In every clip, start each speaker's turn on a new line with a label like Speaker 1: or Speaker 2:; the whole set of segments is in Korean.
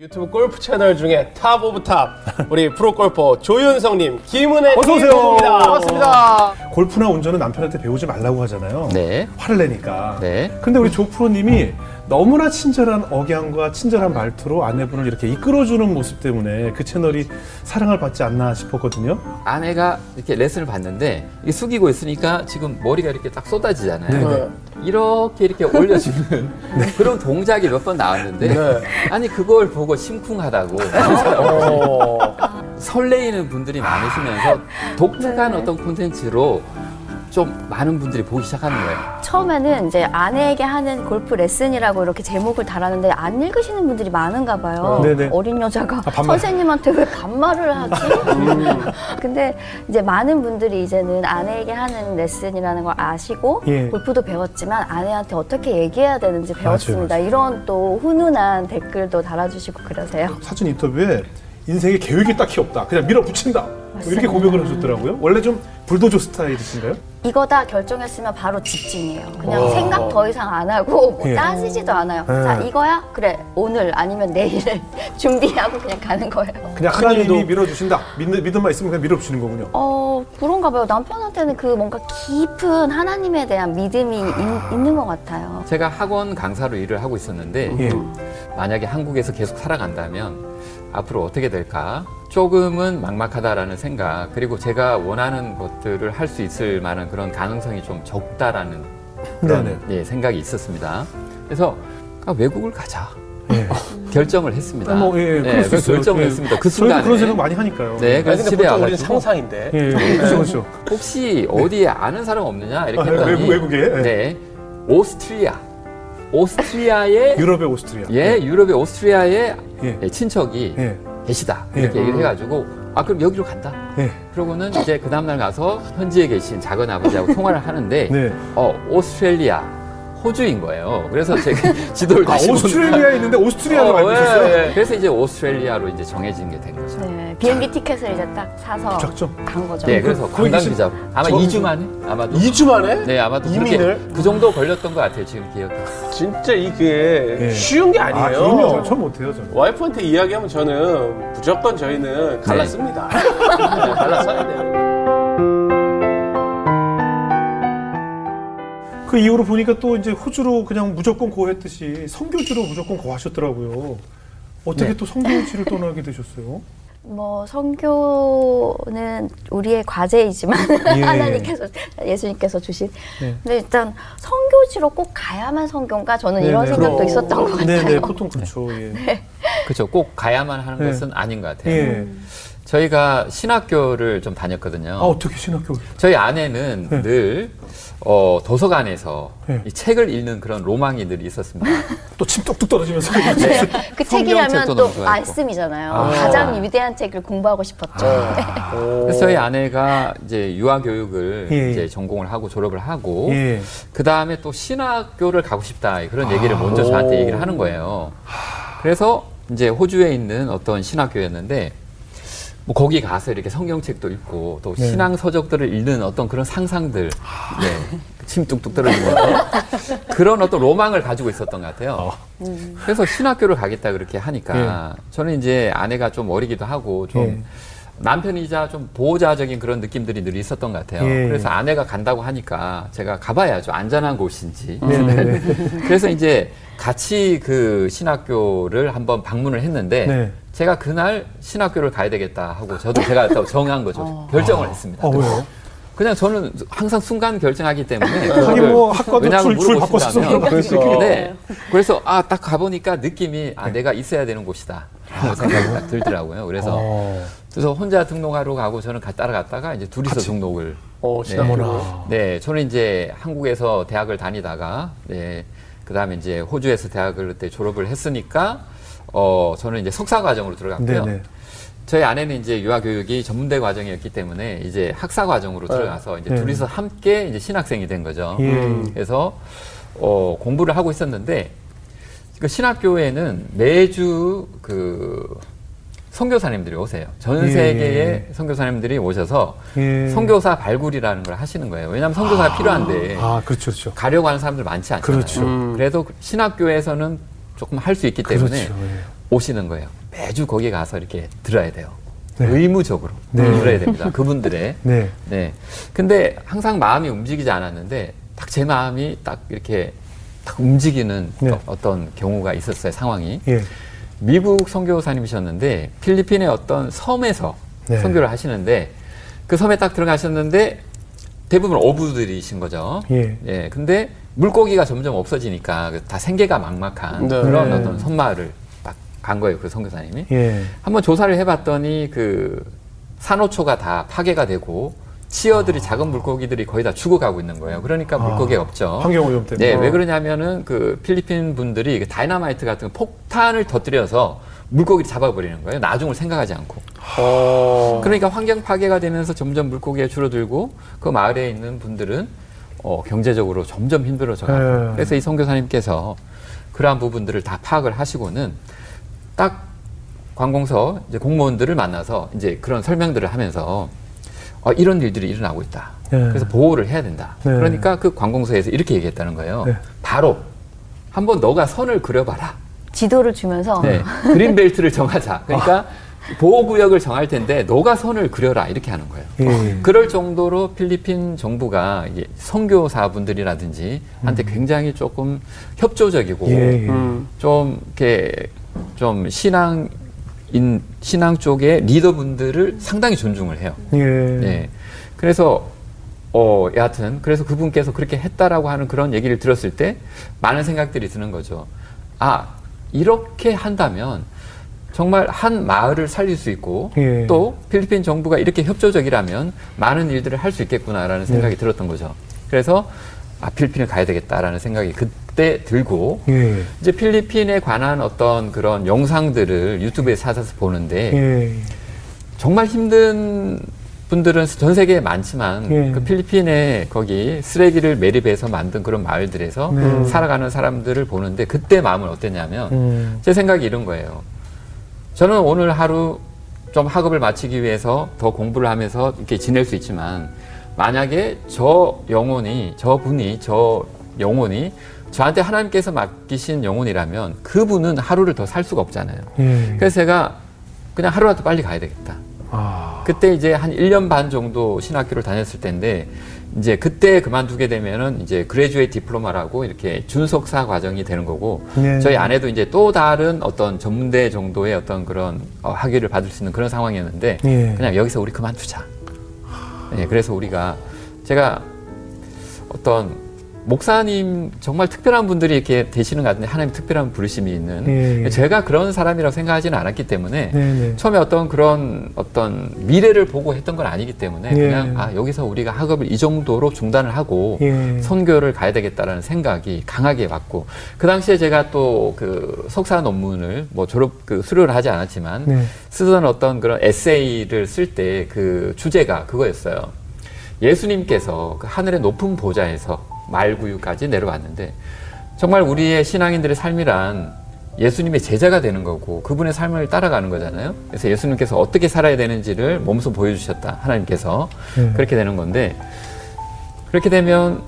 Speaker 1: 유튜브 골프 채널 중에 top of top 우리 프로 골퍼 조윤성님 김은혜
Speaker 2: 어서 오세요.
Speaker 1: 님입니다. 반갑습니다.
Speaker 2: 골프나 운전은 남편한테 배우지 말라고 하잖아요.
Speaker 3: 네.
Speaker 2: 화를 내니까.
Speaker 3: 네.
Speaker 2: 근데 우리 조 프로님이 너무나 친절한 억양과 친절한 말투로 아내분을 이렇게 이끌어주는 모습 때문에 그 채널이 사랑을 받지 않나 싶었거든요.
Speaker 3: 아내가 이렇게 레슨을 받는데 숙이고 있으니까 지금 머리가 이렇게 딱 쏟아지잖아요.
Speaker 2: 네,
Speaker 1: 네.
Speaker 3: 이렇게 이렇게 올려주는 그런 동작이 몇 번 나왔는데
Speaker 1: 네.
Speaker 3: 아니 그걸 보고 심쿵하다고
Speaker 1: 어,
Speaker 3: 설레이는 분들이 많으시면서 독특한
Speaker 4: 네.
Speaker 3: 어떤 콘텐츠로 좀 많은 분들이 보기 시작하는 거예요.
Speaker 4: 처음에는 이제 아내에게 하는 골프 레슨이라고 이렇게 제목을 달았는데 안 읽으시는 분들이 많은가 봐요.
Speaker 2: 네네.
Speaker 4: 어린 여자가
Speaker 2: 아.
Speaker 4: 선생님한테 왜 반말을 하지?
Speaker 2: 음.
Speaker 4: 근데 이제 많은 분들이 이제는 아내에게 하는 레슨이라는 걸 아시고
Speaker 2: 예.
Speaker 4: 골프도 배웠지만 아내한테 어떻게 얘기해야 되는지 배웠습니다.
Speaker 2: 맞아요.
Speaker 4: 이런 또 훈훈한 댓글도 달아주시고 그러세요.
Speaker 2: 사진 인터뷰에 인생에 계획이 딱히 없다. 그냥 밀어붙인다. 뭐 이렇게
Speaker 4: 맞습니다.
Speaker 2: 고백을 하셨더라고요. 원래 좀 불도저 스타일이신가요?
Speaker 4: 이거다 결정했으면 바로 직진이에요. 그냥
Speaker 2: 와.
Speaker 4: 생각 더 이상 안 하고 뭐
Speaker 2: 예.
Speaker 4: 따지지도 않아요.
Speaker 2: 예.
Speaker 4: 자 이거야? 그래 오늘 아니면 내일을 준비하고 그냥 가는 거예요.
Speaker 2: 그냥 하나님이 밀어주신다. 믿, 믿음만 있으면 그냥 밀어붙이는 거군요.
Speaker 4: 어 그런가 봐요. 남편한테는 그 뭔가 깊은 하나님에 대한 믿음이 있, 있는 것 같아요.
Speaker 3: 제가 학원 강사로 일을 하고 있었는데
Speaker 2: 예.
Speaker 3: 만약에 한국에서 계속 살아간다면 앞으로 어떻게 될까? 조금은 막막하다라는 생각, 그리고 제가 원하는 것들을 할 수 있을 만한 그런 가능성이 좀 적다라는 그런
Speaker 2: 네네.
Speaker 3: 예, 생각이 있었습니다. 그래서 아, 외국을 가자.
Speaker 2: 예.
Speaker 3: 결정을 했습니다.
Speaker 2: 뭐, 예, 그럴 수
Speaker 3: 그래서
Speaker 2: 있어요.
Speaker 3: 결정을
Speaker 2: 예.
Speaker 3: 했습니다. 그 순간에.
Speaker 2: 그런 생각 많이 하니까요.
Speaker 3: 네, 그래서 집에 와가지고
Speaker 1: 상상인데
Speaker 2: 예, 예. 그렇죠, 그렇죠.
Speaker 3: 혹시 어디에 아는 사람 없느냐 이렇게
Speaker 2: 아,
Speaker 3: 했더니
Speaker 2: 외국- 외국에? 예.
Speaker 3: 네, 오스트리아, 오스트리아의
Speaker 2: 유럽의 오스트리아.
Speaker 3: 예, 유럽의 오스트리아의
Speaker 2: 예.
Speaker 3: 예, 친척이
Speaker 2: 예.
Speaker 3: 계시다
Speaker 2: 예.
Speaker 3: 이렇게 얘기를 해가지고 아 그럼 여기로 간다.
Speaker 2: 예.
Speaker 3: 그러고는 이제 그 다음날 가서 현지에 계신 작은 아버지하고 통화를 하는데
Speaker 2: 네.
Speaker 3: 어 오스트레일리아 호주인 거예요. 그래서 제가 지도를
Speaker 2: 아,
Speaker 3: 다시
Speaker 2: 오스트레일리아에 있는데 오스트리아로
Speaker 3: 어,
Speaker 2: 알고
Speaker 3: 예,
Speaker 2: 있었어요?
Speaker 3: 예. 그래서 이제 오스트레일리아로 이제 정해진 게 된 거죠.
Speaker 4: 네, 비행기 티켓을 이제 딱 사서
Speaker 2: 작정.
Speaker 4: 간 거죠.
Speaker 3: 네, 그래서 관광 비자로 아마
Speaker 2: 저-
Speaker 3: 2주 만에 아마도
Speaker 1: 2주 만에
Speaker 3: 네 아마도
Speaker 1: 이민을?
Speaker 3: 그렇게 그 정도 걸렸던 것 같아요 지금 기억이.
Speaker 1: 진짜 이게
Speaker 2: 예.
Speaker 1: 쉬운 게
Speaker 2: 아,
Speaker 1: 아니에요.
Speaker 2: 그럼요. 전 못해요, 저는.
Speaker 1: 와이프한테 이야기하면 저는 무조건 저희는 갈랐습니다. 네, 갈라서야 돼요.
Speaker 2: 그 이후로 보니까 또 이제 호주로 그냥 무조건 고했듯이 성교지로 무조건 고하셨더라고요. 어떻게
Speaker 3: 네.
Speaker 2: 또 성교지를 떠나게 되셨어요?
Speaker 4: 뭐 성교는 우리의 과제이지만
Speaker 2: 예.
Speaker 4: 하나님께서 예수님께서 주신.
Speaker 2: 네.
Speaker 4: 근데 일단 성교지로 꼭 가야만 성교인가 저는 이런
Speaker 2: 네네.
Speaker 4: 생각도
Speaker 1: 그럼.
Speaker 4: 있었던 것 같아요.
Speaker 2: 네네, 보통 그렇죠. 예.
Speaker 3: 그렇죠. 꼭 가야만 하는
Speaker 2: 네.
Speaker 3: 것은 아닌 것 같아요.
Speaker 2: 예.
Speaker 3: 저희가 신학교를 좀 다녔거든요.
Speaker 2: 아, 어떻게 신학교?
Speaker 3: 저희 아내는
Speaker 2: 네.
Speaker 3: 늘 어, 도서관에서
Speaker 2: 네.
Speaker 3: 이 책을 읽는 그런 로망이 늘 있었습니다.
Speaker 2: 또침 뚝뚝 떨어지면서.
Speaker 4: 그 책이라면 또. 말씀이잖아요.
Speaker 2: 아.
Speaker 4: 가장 위대한 책을 공부하고 싶었죠. 네.
Speaker 3: 그래서 저희 아내가 이제 유아 교육을
Speaker 2: 예.
Speaker 3: 이제 전공을 하고 졸업을 하고
Speaker 2: 예.
Speaker 3: 그 다음에 또 신학교를 가고 싶다 그런 얘기를 먼저 저한테 얘기를 하는 거예요. 그래서 이제 호주에 있는 어떤 신학교였는데 뭐 거기 가서 이렇게 성경책도 읽고 또
Speaker 2: 네.
Speaker 3: 신앙 서적들을 읽는 어떤 그런 상상들, 네, 침 뚝뚝 떨어지면서 그런 어떤 로망을 가지고 있었던 것 같아요. 그래서 신학교를 가겠다 그렇게 하니까 저는 이제 아내가 좀 어리기도 하고 좀
Speaker 2: 예.
Speaker 3: 남편이자 좀 보호자적인 그런 느낌들이 늘 있었던 것 같아요.
Speaker 2: 예.
Speaker 3: 그래서 아내가 간다고 하니까 제가 가봐야죠. 안전한 곳인지.
Speaker 2: 네네.
Speaker 3: 그래서 이제 같이 그 신학교를 한번 방문을 했는데
Speaker 2: 네.
Speaker 3: 제가 그날 신학교를 가야 되겠다 하고 저도 제가 또 정한 거죠. 결정을 했습니다.
Speaker 2: 아, 왜요?
Speaker 3: 그냥 저는 항상 순간 결정하기 때문에
Speaker 2: 하긴 뭐 학과도 줄
Speaker 3: 물어보신다면
Speaker 2: 바꿨었어.
Speaker 1: 그러니까.
Speaker 3: 네. 그래서 아 딱 가보니까 느낌이 아 내가 있어야 되는 곳이다. 라고 생각이 딱 들더라고요. 그래서
Speaker 2: 어.
Speaker 3: 그래서 혼자 등록하러 가고 저는 가- 따라갔다가 이제 둘이서
Speaker 2: 같이?
Speaker 3: 등록을
Speaker 1: 어,
Speaker 3: 네. 네, 저는 이제 한국에서 대학을 다니다가, 네, 그 다음에 이제 호주에서 대학을 그때 졸업을 했으니까, 어, 저는 이제 석사 과정으로 들어갔고요.
Speaker 2: 네네.
Speaker 3: 저희 아내는 이제 유아 교육이 전문대 과정이었기 때문에 이제 학사 과정으로
Speaker 1: 네.
Speaker 3: 들어가서 이제
Speaker 2: 네.
Speaker 3: 둘이서 함께 이제 신학생이 된 거죠.
Speaker 2: 예.
Speaker 3: 그래서, 어, 공부를 하고 있었는데, 그 신학교에는 매주 그 선교사님들이 오세요. 전
Speaker 2: 예.
Speaker 3: 세계의 선교사님들이 오셔서
Speaker 2: 예.
Speaker 3: 선교사 발굴이라는 걸 하시는 거예요. 왜냐하면 선교사가 필요한데
Speaker 2: 아, 그렇죠, 그렇죠.
Speaker 3: 가려고 하는 사람들 많지 않잖아요.
Speaker 2: 그렇죠.
Speaker 1: 음.
Speaker 3: 그래도 신학교에서는 조금 할 수 있기 때문에
Speaker 2: 그렇죠. 예.
Speaker 3: 오시는 거예요. 매주 거기 가서 이렇게 들어야 돼요.
Speaker 2: 네.
Speaker 3: 의무적으로
Speaker 2: 네.
Speaker 3: 들어야 됩니다. 그분들의
Speaker 2: 네.
Speaker 3: 네. 근데 항상 마음이 움직이지 않았는데 딱 제 마음이 딱 이렇게 딱 움직이는
Speaker 2: 네.
Speaker 3: 어- 어떤 경우가 있었어요. 상황이.
Speaker 2: 예.
Speaker 3: 미국 선교사님이셨는데 필리핀의 어떤 섬에서
Speaker 2: 네.
Speaker 3: 선교를 하시는데 그 섬에 딱 들어가셨는데 대부분 어부들이신 거죠.
Speaker 2: 예.
Speaker 3: 근데 물고기가 점점 없어지니까 그다 생계가 막막한
Speaker 1: 네.
Speaker 3: 그런
Speaker 2: 네.
Speaker 3: 어떤 섬마을을 딱 간 거예요. 그 선교사님이.
Speaker 2: 예.
Speaker 3: 한번 조사를 해봤더니 그 산호초가 다 파괴가 되고 치어들이 작은 물고기들이 거의 다 죽어가고 있는 거예요. 그러니까 물고기가 없죠.
Speaker 2: 환경 오염 때문에.
Speaker 3: 네, 왜 그러냐면은 그 필리핀 분들이 그 다이나마이트 같은 폭탄을 터뜨려서 물고기를 잡아버리는 거예요. 나중을 생각하지 않고.
Speaker 1: 어.
Speaker 3: 그러니까 환경 파괴가 되면서 점점 물고기가 줄어들고 그 마을에 있는 분들은 어, 경제적으로 점점 힘들어져 가고.
Speaker 2: 네.
Speaker 3: 그래서 이 선교사님께서 그러한 부분들을 다 파악을 하시고는 딱 관공서 이제 공무원들을 만나서 이제 그런 설명들을 하면서 어, 이런 일들이 일어나고 있다.
Speaker 2: 네.
Speaker 3: 그래서 보호를 해야 된다.
Speaker 2: 네.
Speaker 3: 그러니까 그 관공서에서 이렇게 얘기했다는 거예요.
Speaker 2: 네.
Speaker 3: 바로 한번 너가 선을 그려봐라.
Speaker 4: 지도를 주면서
Speaker 3: 네. 그린벨트를 정하자. 그러니까 보호구역을 정할 텐데 너가 선을 그려라 이렇게 하는 거예요.
Speaker 2: 예.
Speaker 3: 그럴 정도로 필리핀 정부가 선교사분들이라든지 한테 굉장히 조금 협조적이고
Speaker 2: 예. 예.
Speaker 1: 음.
Speaker 3: 좀 이렇게 좀 신앙 인 신앙 쪽의 리더분들을 상당히 존중을 해요.
Speaker 2: 예.
Speaker 3: 네. 그래서 어 여하튼 그래서 그분께서 그렇게 했다라고 하는 그런 얘기를 들었을 때 많은 생각들이 드는 거죠. 아 이렇게 한다면 정말 한 마을을 살릴 수 있고
Speaker 2: 예.
Speaker 3: 또 필리핀 정부가 이렇게 협조적이라면 많은 일들을 할 수 있겠구나라는 생각이 들었던 거죠. 그래서 아 필리핀을 가야 되겠다라는 생각이 그때 들고
Speaker 2: 예.
Speaker 3: 이제 필리핀에 관한 어떤 그런 영상들을 유튜브에 찾아서 보는데
Speaker 2: 예.
Speaker 3: 정말 힘든 분들은 전 세계에 많지만
Speaker 2: 예.
Speaker 3: 그 필리핀에 거기 쓰레기를 매립해서 만든 그런 마을들에서
Speaker 2: 네.
Speaker 3: 살아가는 사람들을 보는데 그때 마음은 어땠냐면
Speaker 2: 음.
Speaker 3: 제 생각이 이런 거예요. 저는 오늘 하루 좀 학업을 마치기 위해서 더 공부를 하면서 이렇게 지낼 수 있지만 만약에 저 영혼이 저 분이 저 영혼이 저한테 하나님께서 맡기신 영혼이라면 그분은 하루를 더 살 수가 없잖아요.
Speaker 2: 예.
Speaker 3: 그래서 제가 그냥 하루라도 빨리 가야 되겠다.
Speaker 2: 아.
Speaker 3: 그때 이제 한 1년 반 정도 신학교를 다녔을 텐데 이제 그때 그만두게 되면은 이제 graduate diploma라고 이렇게 준석사 과정이 되는 거고
Speaker 2: 네.
Speaker 3: 저희 아내도 이제 또 다른 어떤 전문대 정도의 어떤 그런 어, 학위를 받을 수 있는 그런 상황이었는데
Speaker 2: 예.
Speaker 3: 그냥 여기서 우리 그만두자. 예, 그래서 우리가 제가 어떤 목사님 정말 특별한 분들이 이렇게 되시는 것 같은데 하나님 특별한 부르심이 있는
Speaker 2: 예, 예.
Speaker 3: 제가 그런 사람이라고 생각하지는 않았기 때문에
Speaker 2: 네네.
Speaker 3: 처음에 어떤 그런 어떤 미래를 보고 했던 건 아니기 때문에
Speaker 2: 예.
Speaker 3: 그냥 아 여기서 우리가 학업을 이 정도로 중단을 하고
Speaker 2: 예.
Speaker 3: 선교를 가야 되겠다라는 생각이 강하게 왔고 그 당시에 제가 또 그 석사 논문을 뭐 졸업 그 수료를 하지 않았지만
Speaker 2: 네.
Speaker 3: 쓰던 어떤 그런 에세이를 쓸 때 그 주제가 그거였어요. 예수님께서 그 하늘의 높은 보좌에서 말구유까지 내려왔는데 정말 우리의 신앙인들의 삶이란 예수님의 제자가 되는 거고 그분의 삶을 따라가는 거잖아요. 그래서 예수님께서 어떻게 살아야 되는지를 몸소 보여주셨다. 하나님께서
Speaker 2: 네.
Speaker 3: 그렇게 되는 건데 그렇게 되면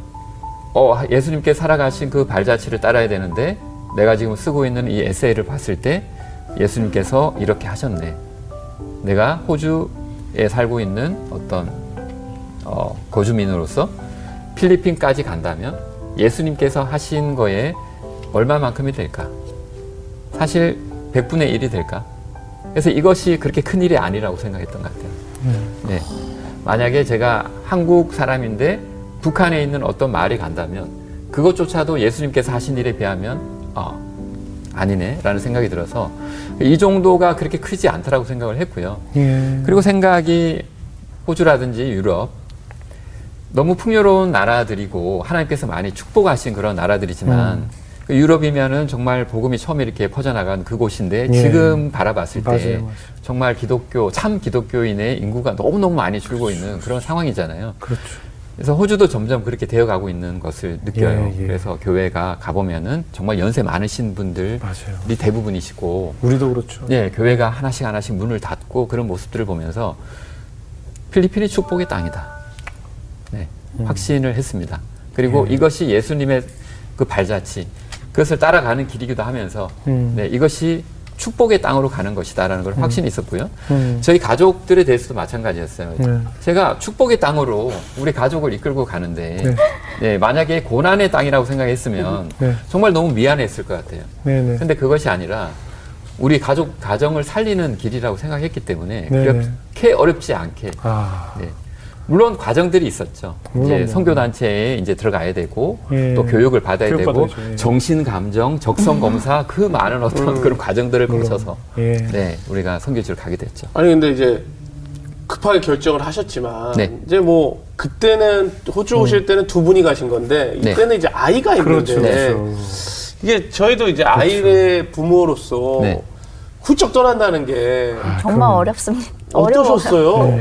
Speaker 3: 어, 예수님께 살아가신 그 발자취를 따라야 되는데 내가 지금 쓰고 있는 이 에세이를 봤을 때 예수님께서 이렇게 하셨네. 내가 호주에 살고 있는 어떤 어, 거주민으로서 필리핀까지 간다면 예수님께서 하신 거에 얼마만큼이 될까? 사실 100분의 1이 될까? 그래서 이것이 그렇게 큰 일이 아니라고 생각했던 것 같아요. 네. 만약에 제가 한국 사람인데 북한에 있는 어떤 마을에 간다면 그것조차도 예수님께서 하신 일에 비하면 어, 아니네 라는 생각이 들어서 이 정도가 그렇게 크지 않다라고 생각을 했고요.
Speaker 2: 예.
Speaker 3: 그리고 생각이 호주라든지 유럽 너무 풍요로운 나라들이고 하나님께서 많이 축복하신 그런 나라들이지만
Speaker 2: 음.
Speaker 3: 그 유럽이면은 정말 복음이 처음에 이렇게 퍼져나간 그곳인데
Speaker 2: 예.
Speaker 3: 지금 바라봤을 때
Speaker 2: 맞아요, 맞아요.
Speaker 3: 정말 기독교 참 기독교인의 인구가 너무 너무 많이 줄고 있는 그런 상황이잖아요.
Speaker 2: 그렇죠.
Speaker 3: 그래서 호주도 점점 그렇게 되어가고 있는 것을 느껴요.
Speaker 2: 예, 예.
Speaker 3: 그래서 교회가 가보면은 정말 연세 많으신 분들이
Speaker 2: 맞아요.
Speaker 3: 대부분이시고
Speaker 2: 우리도 그렇죠.
Speaker 3: 예, 교회가 하나씩 하나씩 문을 닫고 그런 모습들을 보면서 필리핀이 축복의 땅이다. 네,
Speaker 2: 음.
Speaker 3: 확신을 했습니다. 그리고
Speaker 2: 예.
Speaker 3: 이것이 예수님의 그 발자취, 그것을 따라가는 길이기도 하면서
Speaker 2: 음.
Speaker 3: 네, 이것이 축복의 땅으로 가는 것이다라는 걸 확신이 있었고요.
Speaker 2: 음.
Speaker 3: 저희 가족들에 대해서도 마찬가지였어요.
Speaker 2: 네.
Speaker 3: 제가 축복의 땅으로 우리 가족을 이끌고 가는데
Speaker 2: 네.
Speaker 3: 네, 만약에 고난의 땅이라고 생각했으면
Speaker 2: 네.
Speaker 3: 정말 너무 미안했을 것 같아요.
Speaker 2: 네네.
Speaker 3: 근데 그것이 아니라 우리 가족 가정을 살리는 길이라고 생각했기 때문에
Speaker 2: 네네.
Speaker 3: 그렇게 어렵지 않게
Speaker 2: 아.
Speaker 3: 네. 물론 과정들이 있었죠. 이제. 선교 단체에 이제 들어가야 되고
Speaker 2: 예.
Speaker 3: 또 교육을 받아야
Speaker 2: 교육
Speaker 3: 되고
Speaker 2: 받아야죠. 예.
Speaker 3: 정신 감정, 적성 검사 그 많은 어떤 그런 과정들을
Speaker 2: 물론.
Speaker 3: 거쳐서
Speaker 2: 예.
Speaker 3: 네 우리가 선교지를 가게 됐죠.
Speaker 1: 아니 근데 이제 급하게 결정을 하셨지만
Speaker 3: 네.
Speaker 1: 이제 뭐 그때는 호주 오실 때는 두 분이 가신 건데
Speaker 3: 네.
Speaker 1: 이때는 이제 아이가 있는데
Speaker 2: 그렇죠. 그렇죠.
Speaker 1: 이게 저희도 이제 아이의 부모로서
Speaker 3: 네.
Speaker 1: 훌쩍 떠난다는 게
Speaker 4: 정말 어렵습니다.
Speaker 1: 어떠셨어요?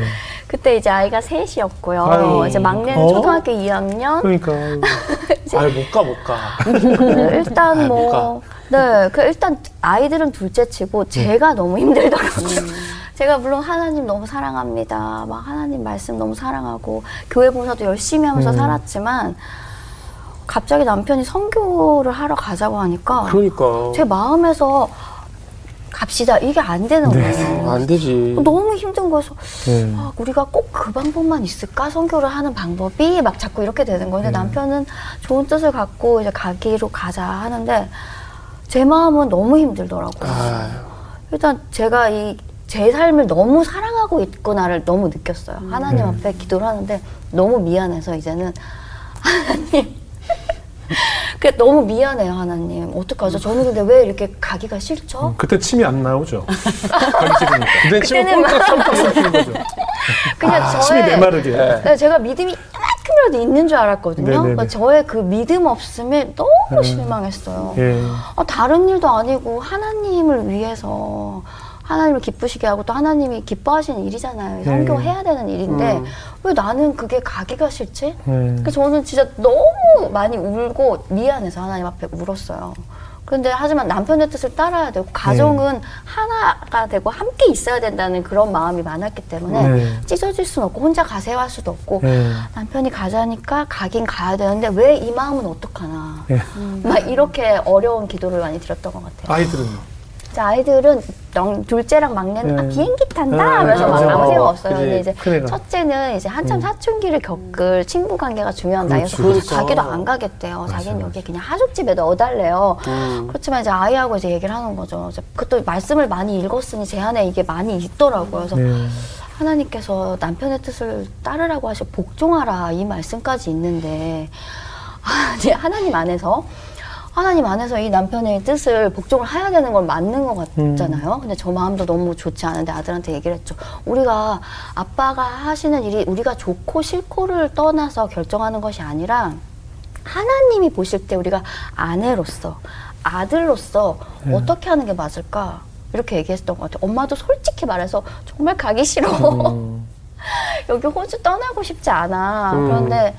Speaker 2: 네.
Speaker 4: 그때 이제 아이가 셋이었고요.
Speaker 2: 아유.
Speaker 4: 이제 막내는
Speaker 2: 어?
Speaker 4: 초등학교 2학년.
Speaker 2: 그러니까
Speaker 1: 아이 못가 못 가.
Speaker 4: 네, 일단
Speaker 1: 아,
Speaker 4: 뭐, 네, 그 일단 아이들은 둘째 치고 제가 너무 힘들더라고요. 제가 물론 하나님 너무 사랑합니다. 막 하나님 말씀 너무 사랑하고 교회 봉사도 열심히 하면서 살았지만 갑자기 남편이 선교를 하러 가자고 하니까
Speaker 1: 그러니까
Speaker 4: 제 마음에서 갑시다 이게 안 되는 거예요.
Speaker 1: 안 되지.
Speaker 4: 너무 힘든 거여서
Speaker 2: 네.
Speaker 4: 아, 우리가 꼭 그 방법만 있을까? 선교를 하는 방법이 막 자꾸 이렇게 되는 거예요. 근데 남편은 좋은 뜻을 갖고 이제 가기로 가자 하는데 제 마음은 너무 힘들더라고요.
Speaker 1: 아유.
Speaker 4: 일단 제가 이 제 삶을 너무 사랑하고 있구나를 너무 느꼈어요. 하나님 앞에 기도를 하는데 너무 미안해서 이제는 하나님. 그 너무 미안해요, 하나님. 어떡하죠? 저는 근데 왜 이렇게 가기가 싫죠?
Speaker 2: 그때 침이 안 나오죠. 가기 싫으니까.
Speaker 1: 근데 지금
Speaker 4: 그때는
Speaker 2: 막는 거죠.
Speaker 4: 그냥
Speaker 2: 아, 침이
Speaker 4: 저의
Speaker 2: 메마르게.
Speaker 4: 네, 제가 믿음이 이만큼이라도 있는 줄 알았거든요.
Speaker 2: 네네네.
Speaker 4: 그러니까 저의 그 믿음 없음에 너무 실망했어요.
Speaker 2: 예.
Speaker 4: 아, 다른 일도 아니고 하나님을 위해서 하나님을 기쁘시게 하고 또 하나님이 기뻐하시는 일이잖아요. 선교해야 되는 일인데 왜 나는 그게 가기가 싫지?
Speaker 2: 네.
Speaker 4: 그래서 저는 진짜 너무 많이 울고 미안해서 하나님 앞에 울었어요. 그런데 하지만 남편의 뜻을 따라야 되고 가정은 하나가 되고 함께 있어야 된다는 그런 마음이 많았기 때문에
Speaker 2: 네.
Speaker 4: 찢어질 수는 없고 혼자 가세요 할 수도 없고
Speaker 2: 네.
Speaker 4: 남편이 가자니까 가긴 가야 되는데 왜 이 마음은 어떡하나
Speaker 2: 예.
Speaker 4: 막 이렇게 어려운 기도를 많이 드렸던 것 같아요.
Speaker 2: 아이들은
Speaker 4: 자, 아이들은 영- 둘째랑 막내는
Speaker 2: 네.
Speaker 4: 아, 비행기 탄다
Speaker 2: 네,
Speaker 4: 하면서 막
Speaker 2: 맞아.
Speaker 4: 아무 생각
Speaker 1: 어,
Speaker 4: 없어요. 근데 이제
Speaker 2: 큰애가.
Speaker 4: 첫째는 이제 한참 사춘기를 겪을 친구 관계가 중요한 나이여서
Speaker 1: 그렇죠.
Speaker 4: 자기도 안 가겠대요. 자기는 여기 그냥 하숙집에 넣어달래요.
Speaker 1: 음.
Speaker 4: 그렇지만 이제 아이하고 이제 얘기를 하는 거죠. 이제 그것도 말씀을 많이 읽었으니 제 안에 이게 많이 있더라고요. 그래서
Speaker 2: 네.
Speaker 4: 하나님께서 남편의 뜻을 따르라고 하시고 복종하라 이 말씀까지 있는데 아, 이제 하나님 안에서 하나님 안에서 이 남편의 뜻을 복종을 해야 되는 건 맞는 것 같잖아요. 근데 저 마음도 너무 좋지 않은데 아들한테 얘기를 했죠. 우리가 아빠가 하시는 일이 우리가 좋고 싫고를 떠나서 결정하는 것이 아니라 하나님이 보실 때 우리가 아내로서 아들로서
Speaker 2: 네.
Speaker 4: 어떻게 하는 게 맞을까 이렇게 얘기했던 것 같아요. 엄마도 솔직히 말해서 정말 가기 싫어.
Speaker 2: 음.
Speaker 4: 여기 호주 떠나고 싶지 않아.
Speaker 1: 음.
Speaker 4: 그런데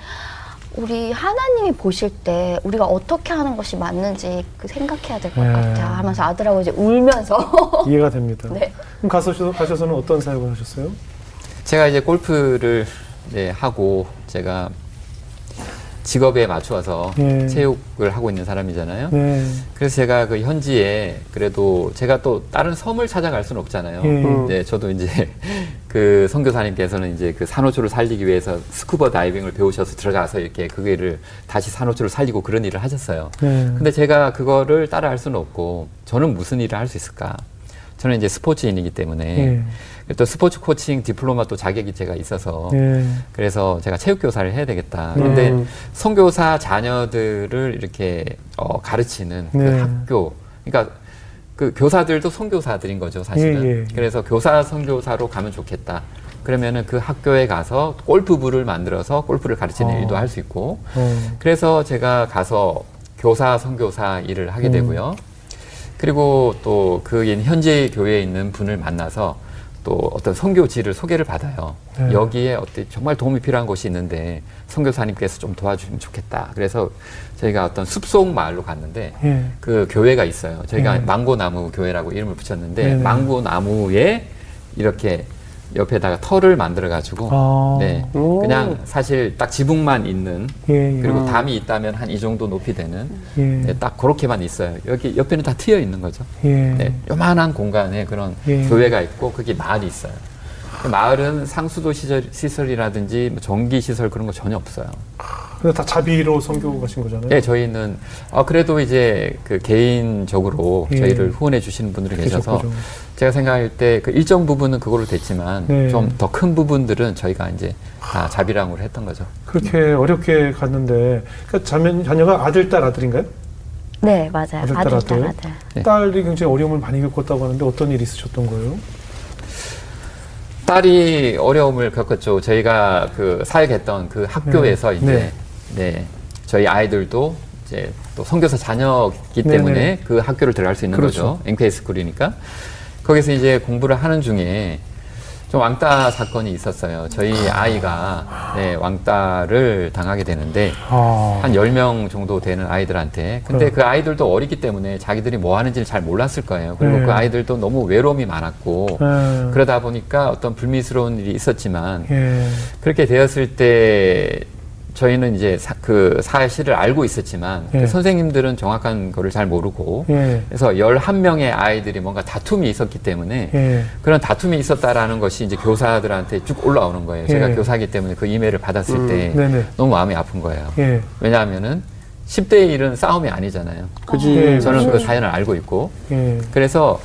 Speaker 4: 우리 하나님이 보실 때 우리가 어떻게 하는 것이 맞는지 그 생각해야 될것
Speaker 2: 네.
Speaker 4: 같아 하면서 아들하고 이제 울면서
Speaker 2: 이해가 됩니다.
Speaker 4: 네.
Speaker 2: 그럼 가서 가셔서는 어떤 사역을 하셨어요?
Speaker 3: 제가 이제 골프를 네, 하고 제가 직업에 맞추어서
Speaker 2: 예.
Speaker 3: 체육을 하고 있는 사람이잖아요.
Speaker 2: 네.
Speaker 3: 그래서 제가 그 현지에 그래도 제가 또 다른 섬을 찾아갈 수는 없잖아요.
Speaker 2: 음.
Speaker 3: 네, 저도 이제 그 선교사님께서는 이제 그 산호초를 살리기 위해서 스쿠버 다이빙을 배우셔서 들어가서 이렇게 그거를 다시 산호초를 살리고 그런 일을 하셨어요.
Speaker 2: 네.
Speaker 3: 근데 제가 그거를 따라 할 수는 없고 저는 무슨 일을 할 수 있을까? 저는 이제 스포츠인이기 때문에
Speaker 2: 예.
Speaker 3: 또 스포츠 코칭 디플로마 또 자격이 제가 있어서
Speaker 2: 예.
Speaker 3: 그래서 제가 체육 교사를 해야 되겠다. 근데
Speaker 1: 음.
Speaker 3: 선교사 자녀들을 이렇게 어, 가르치는 그
Speaker 2: 네.
Speaker 3: 학교, 그러니까 그 교사들도 선교사들인 거죠, 사실은.
Speaker 2: 예, 예.
Speaker 3: 그래서 교사 선교사로 가면 좋겠다. 그러면은 그 학교에 가서 골프부를 만들어서 골프를 가르치는
Speaker 2: 어.
Speaker 3: 일도 할 수 있고.
Speaker 2: 어.
Speaker 3: 그래서 제가 가서 교사 선교사 일을 하게
Speaker 2: 음.
Speaker 3: 되고요. 그리고 또 그 현지 교회에 있는 분을 만나서 또 어떤 선교지를 소개를 받아요.
Speaker 2: 네.
Speaker 3: 여기에 어떤 정말 도움이 필요한 곳이 있는데 선교사님께서 좀 도와주면 좋겠다. 그래서 저희가 어떤 숲속 마을로 갔는데
Speaker 2: 예.
Speaker 3: 그 교회가 있어요. 저희가
Speaker 2: 네.
Speaker 3: 망고나무 교회라고 이름을 붙였는데
Speaker 2: 네네.
Speaker 3: 망고나무에 이렇게 옆에다가 털을 만들어 가지고
Speaker 2: 아.
Speaker 3: 네
Speaker 1: 오.
Speaker 3: 그냥 사실 딱 지붕만 있는
Speaker 2: 예, 예.
Speaker 3: 그리고 담이 있다면 한 이 정도 높이 되는
Speaker 2: 예.
Speaker 3: 네, 딱 그렇게만 있어요. 여기 옆에는 다 트여 있는 거죠.
Speaker 2: 예.
Speaker 3: 네, 요만한 공간에 그런
Speaker 2: 예.
Speaker 3: 교회가 있고 그게 마을이 있어요. 그 마을은 상수도 시설, 시설이라든지 뭐 전기 시설 그런 거 전혀 없어요.
Speaker 2: 근데 다 자비로 선교 가신 거잖아요.
Speaker 3: 네, 저희는 어, 그래도 이제 그 개인적으로
Speaker 2: 예.
Speaker 3: 저희를 후원해 주시는 분들이 계셔서
Speaker 2: 그죠.
Speaker 3: 제가 생각할 때 그 일정 부분은 그걸로 됐지만
Speaker 2: 네.
Speaker 3: 좀더 큰 부분들은 저희가 이제 다 자비랑으로 했던 거죠.
Speaker 2: 그렇게 어렵게 갔는데 그러니까 자매, 자녀가 아들, 딸, 아들인가요?
Speaker 4: 네, 맞아요.
Speaker 2: 아들, 딸,
Speaker 4: 아들, 딸,
Speaker 2: 아들.
Speaker 4: 아들.
Speaker 3: 네.
Speaker 2: 딸이 굉장히 어려움을 많이 겪었다고 하는데 어떤 일이 있으셨던 거예요?
Speaker 3: 딸이 어려움을 겪었죠. 저희가 그 사역했던 그 학교에서
Speaker 2: 네.
Speaker 3: 이제
Speaker 2: 네.
Speaker 3: 네. 저희 아이들도 이제 또 선교사 자녀이기
Speaker 2: 네,
Speaker 3: 때문에
Speaker 2: 네.
Speaker 3: 그 학교를 들어갈 수 있는
Speaker 2: 그렇죠.
Speaker 3: 거죠. NKS 스쿨이니까. 거기서 이제 공부를 하는 중에 좀 왕따 사건이 있었어요. 저희 아이가 네, 왕따를 당하게 되는데
Speaker 2: 아.
Speaker 3: 한 10명 정도 되는 아이들한테. 근데
Speaker 2: 네.
Speaker 3: 그 아이들도 어리기 때문에 자기들이 뭐 하는지를 잘 몰랐을 거예요. 그리고
Speaker 2: 네.
Speaker 3: 그 아이들도 너무 외로움이 많았고
Speaker 2: 예.
Speaker 3: 그러다 보니까 어떤 불미스러운 일이 있었지만
Speaker 2: 예.
Speaker 3: 그렇게 되었을 때 저희는 이제 사, 그 사실을 알고 있었지만
Speaker 2: 예.
Speaker 3: 그 선생님들은 정확한 거를 잘 모르고
Speaker 2: 예.
Speaker 3: 그래서 11명의 아이들이 뭔가 다툼이 있었기 때문에
Speaker 2: 예.
Speaker 3: 그런 다툼이 있었다라는 것이 이제 교사들한테 쭉 올라오는 거예요. 제가
Speaker 2: 예.
Speaker 3: 교사이기 때문에 그 이메일을 받았을
Speaker 1: 음.
Speaker 3: 때
Speaker 2: 네네.
Speaker 3: 너무 마음이 아픈 거예요.
Speaker 2: 예.
Speaker 3: 왜냐하면은 10대 1은 싸움이 아니잖아요.
Speaker 1: 그지.
Speaker 2: 예,
Speaker 3: 저는 그
Speaker 2: 그렇죠.
Speaker 3: 사연을 알고 있고
Speaker 2: 예.
Speaker 3: 그래서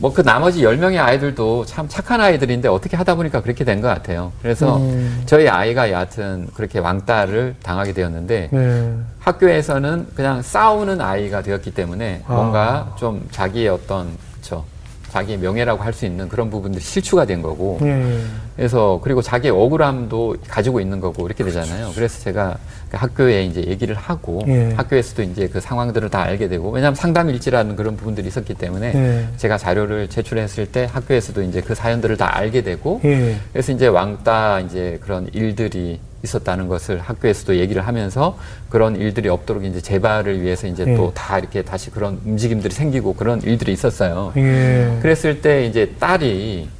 Speaker 3: 뭐 그 나머지 10명의 아이들도 참 착한 아이들인데 어떻게 하다 보니까 그렇게 된 것 같아요. 그래서
Speaker 2: 음.
Speaker 3: 저희 아이가 여하튼 그렇게 왕따를 당하게 되었는데
Speaker 2: 예.
Speaker 3: 학교에서는 그냥 싸우는 아이가 되었기 때문에
Speaker 2: 아.
Speaker 3: 뭔가 좀 자기의 어떤 그쵸 자기의 명예라고 할 수 있는 그런 부분들이 실추가 된 거고
Speaker 2: 예.
Speaker 3: 그래서 그리고 자기의 억울함도 가지고 있는 거고 이렇게 되잖아요. 그래서 제가 그 학교에 이제 얘기를 하고
Speaker 2: 예.
Speaker 3: 학교에서도 이제 그 상황들을 다 알게 되고 왜냐하면 상담 일지라는 그런 부분들이 있었기 때문에
Speaker 2: 예.
Speaker 3: 제가 자료를 제출했을 때 학교에서도 이제 그 사연들을 다 알게 되고
Speaker 2: 예.
Speaker 3: 그래서 이제 왕따 이제 그런 일들이 있었다는 것을 학교에서도 얘기를 하면서 그런 일들이 없도록 이제 재발을 위해서 이제
Speaker 2: 예.
Speaker 3: 또다 이렇게 다시 그런 움직임들이 생기고 그런 일들이 있었어요.
Speaker 2: 예.
Speaker 3: 그랬을 때 이제 딸이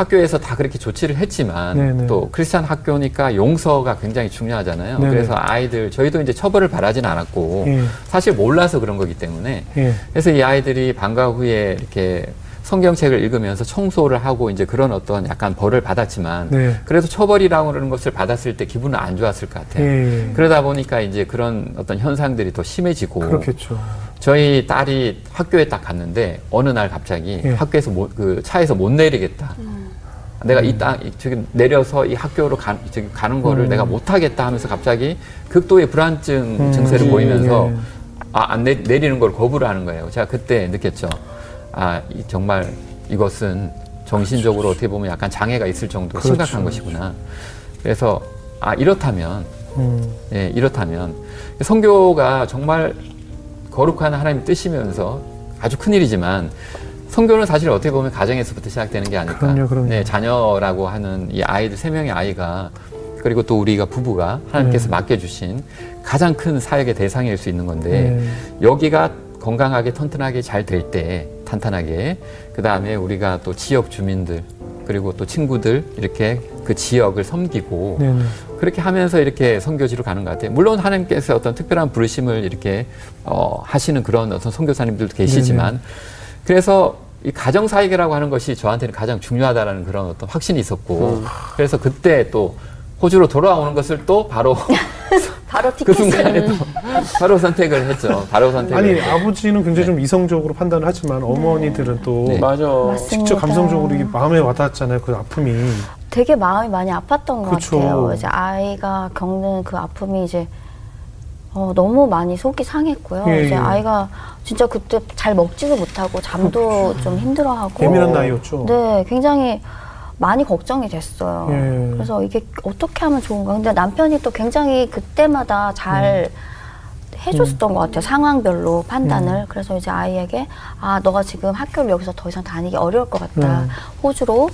Speaker 3: 학교에서 다 그렇게 조치를 했지만
Speaker 2: 네네.
Speaker 3: 또 크리스찬 학교니까 용서가 굉장히 중요하잖아요.
Speaker 2: 네네.
Speaker 3: 그래서 아이들 저희도 이제 처벌을 바라진 않았고
Speaker 2: 예.
Speaker 3: 사실 몰라서 그런 거기 때문에
Speaker 2: 예.
Speaker 3: 그래서 이 아이들이 방과 후에 이렇게 성경책을 읽으면서 청소를 하고 이제 그런 어떤 약간 벌을 받았지만
Speaker 2: 네.
Speaker 3: 그래도 처벌이라고 하는 것을 받았을 때 기분은 안 좋았을 것 같아요.
Speaker 2: 예.
Speaker 3: 그러다 보니까 이제 그런 어떤 현상들이 더 심해지고
Speaker 2: 그렇겠죠.
Speaker 3: 저희 딸이 학교에 딱 갔는데 어느 날 갑자기
Speaker 2: 예.
Speaker 3: 학교에서 못, 그 차에서 못 내리겠다. 내가 이 땅, 이- 저기 내려서 이 학교로 가, 저기 가는 거를
Speaker 2: 음.
Speaker 3: 내가 못 하겠다 하면서 갑자기 극도의 불안증
Speaker 2: 음,
Speaker 3: 증세를
Speaker 2: 예,
Speaker 3: 보이면서
Speaker 2: 예.
Speaker 3: 아, 안 내, 내리는 걸 거부를 하는 거예요. 제가 그때 느꼈죠. 아, 이, 정말 이것은 정신적으로 어떻게 보면 약간 장애가 있을 정도 로
Speaker 2: 그렇죠.
Speaker 3: 심각한 것이구나. 그래서 아, 이렇다면
Speaker 2: 음.
Speaker 3: 예, 이렇다면 성교가 정말 거룩한 하나님 뜻이면서 아주 큰 일이지만 성교는 사실 어떻게 보면 가정에서부터 시작되는 게 아닐까.
Speaker 2: 그럼요, 그럼요.
Speaker 3: 네, 자녀라고 하는 이 아이들 세 명의 아이가 그리고 또 우리가 부부가 하나님께서
Speaker 2: 네.
Speaker 3: 맡겨주신 가장 큰 사역의 대상일 수 있는 건데
Speaker 2: 네.
Speaker 3: 여기가 건강하게 튼튼하게 잘 될 때 탄탄하게 그 다음에 우리가 또 지역 주민들 그리고 또 친구들 이렇게 그 지역을 섬기고
Speaker 2: 네. 네.
Speaker 3: 그렇게 하면서 이렇게 선교지로 가는 것 같아요. 물론 하나님께서 어떤 특별한 부르심을 이렇게 어, 하시는 그런 어떤 선교사님들도 계시지만 그래서 이 가정 사역이라고 하는 것이 저한테는 가장 중요하다라는 그런 어떤 확신이 있었고 그래서 그때 또 호주로 돌아오는 것을 또 바로
Speaker 4: 바로
Speaker 3: 그 순간에 또 바로 선택을 했죠. 바로 선택을.
Speaker 2: 아니
Speaker 3: 했죠.
Speaker 2: 아버지는 굉장히 좀 이성적으로 판단을 하지만 어머니들은 또
Speaker 3: 네.
Speaker 1: 맞아.
Speaker 4: 맞습니다.
Speaker 2: 직접 감성적으로 이게 마음에 와닿았잖아요. 그 아픔이.
Speaker 4: 되게 마음이 많이 아팠던 것
Speaker 2: 그쵸.
Speaker 4: 같아요. 이제 아이가 겪는 그 아픔이 이제 어, 너무 많이 속이 상했고요.
Speaker 2: 예,
Speaker 4: 이제
Speaker 2: 예.
Speaker 4: 아이가 진짜 그때 잘 먹지도 못하고 잠도 좀 힘들어하고
Speaker 2: 예민한 나이였죠.
Speaker 4: 네, 굉장히 많이 걱정이 됐어요.
Speaker 2: 예.
Speaker 4: 그래서 이게 어떻게 하면 좋은가. 근데 남편이 또 굉장히 그때마다 잘 해줬었던 것 같아요. 상황별로 판단을. 그래서 이제 아이에게, 아, 너가 지금 학교를 여기서 더 이상 다니기 어려울 것 같다.
Speaker 2: 음.
Speaker 4: 호주로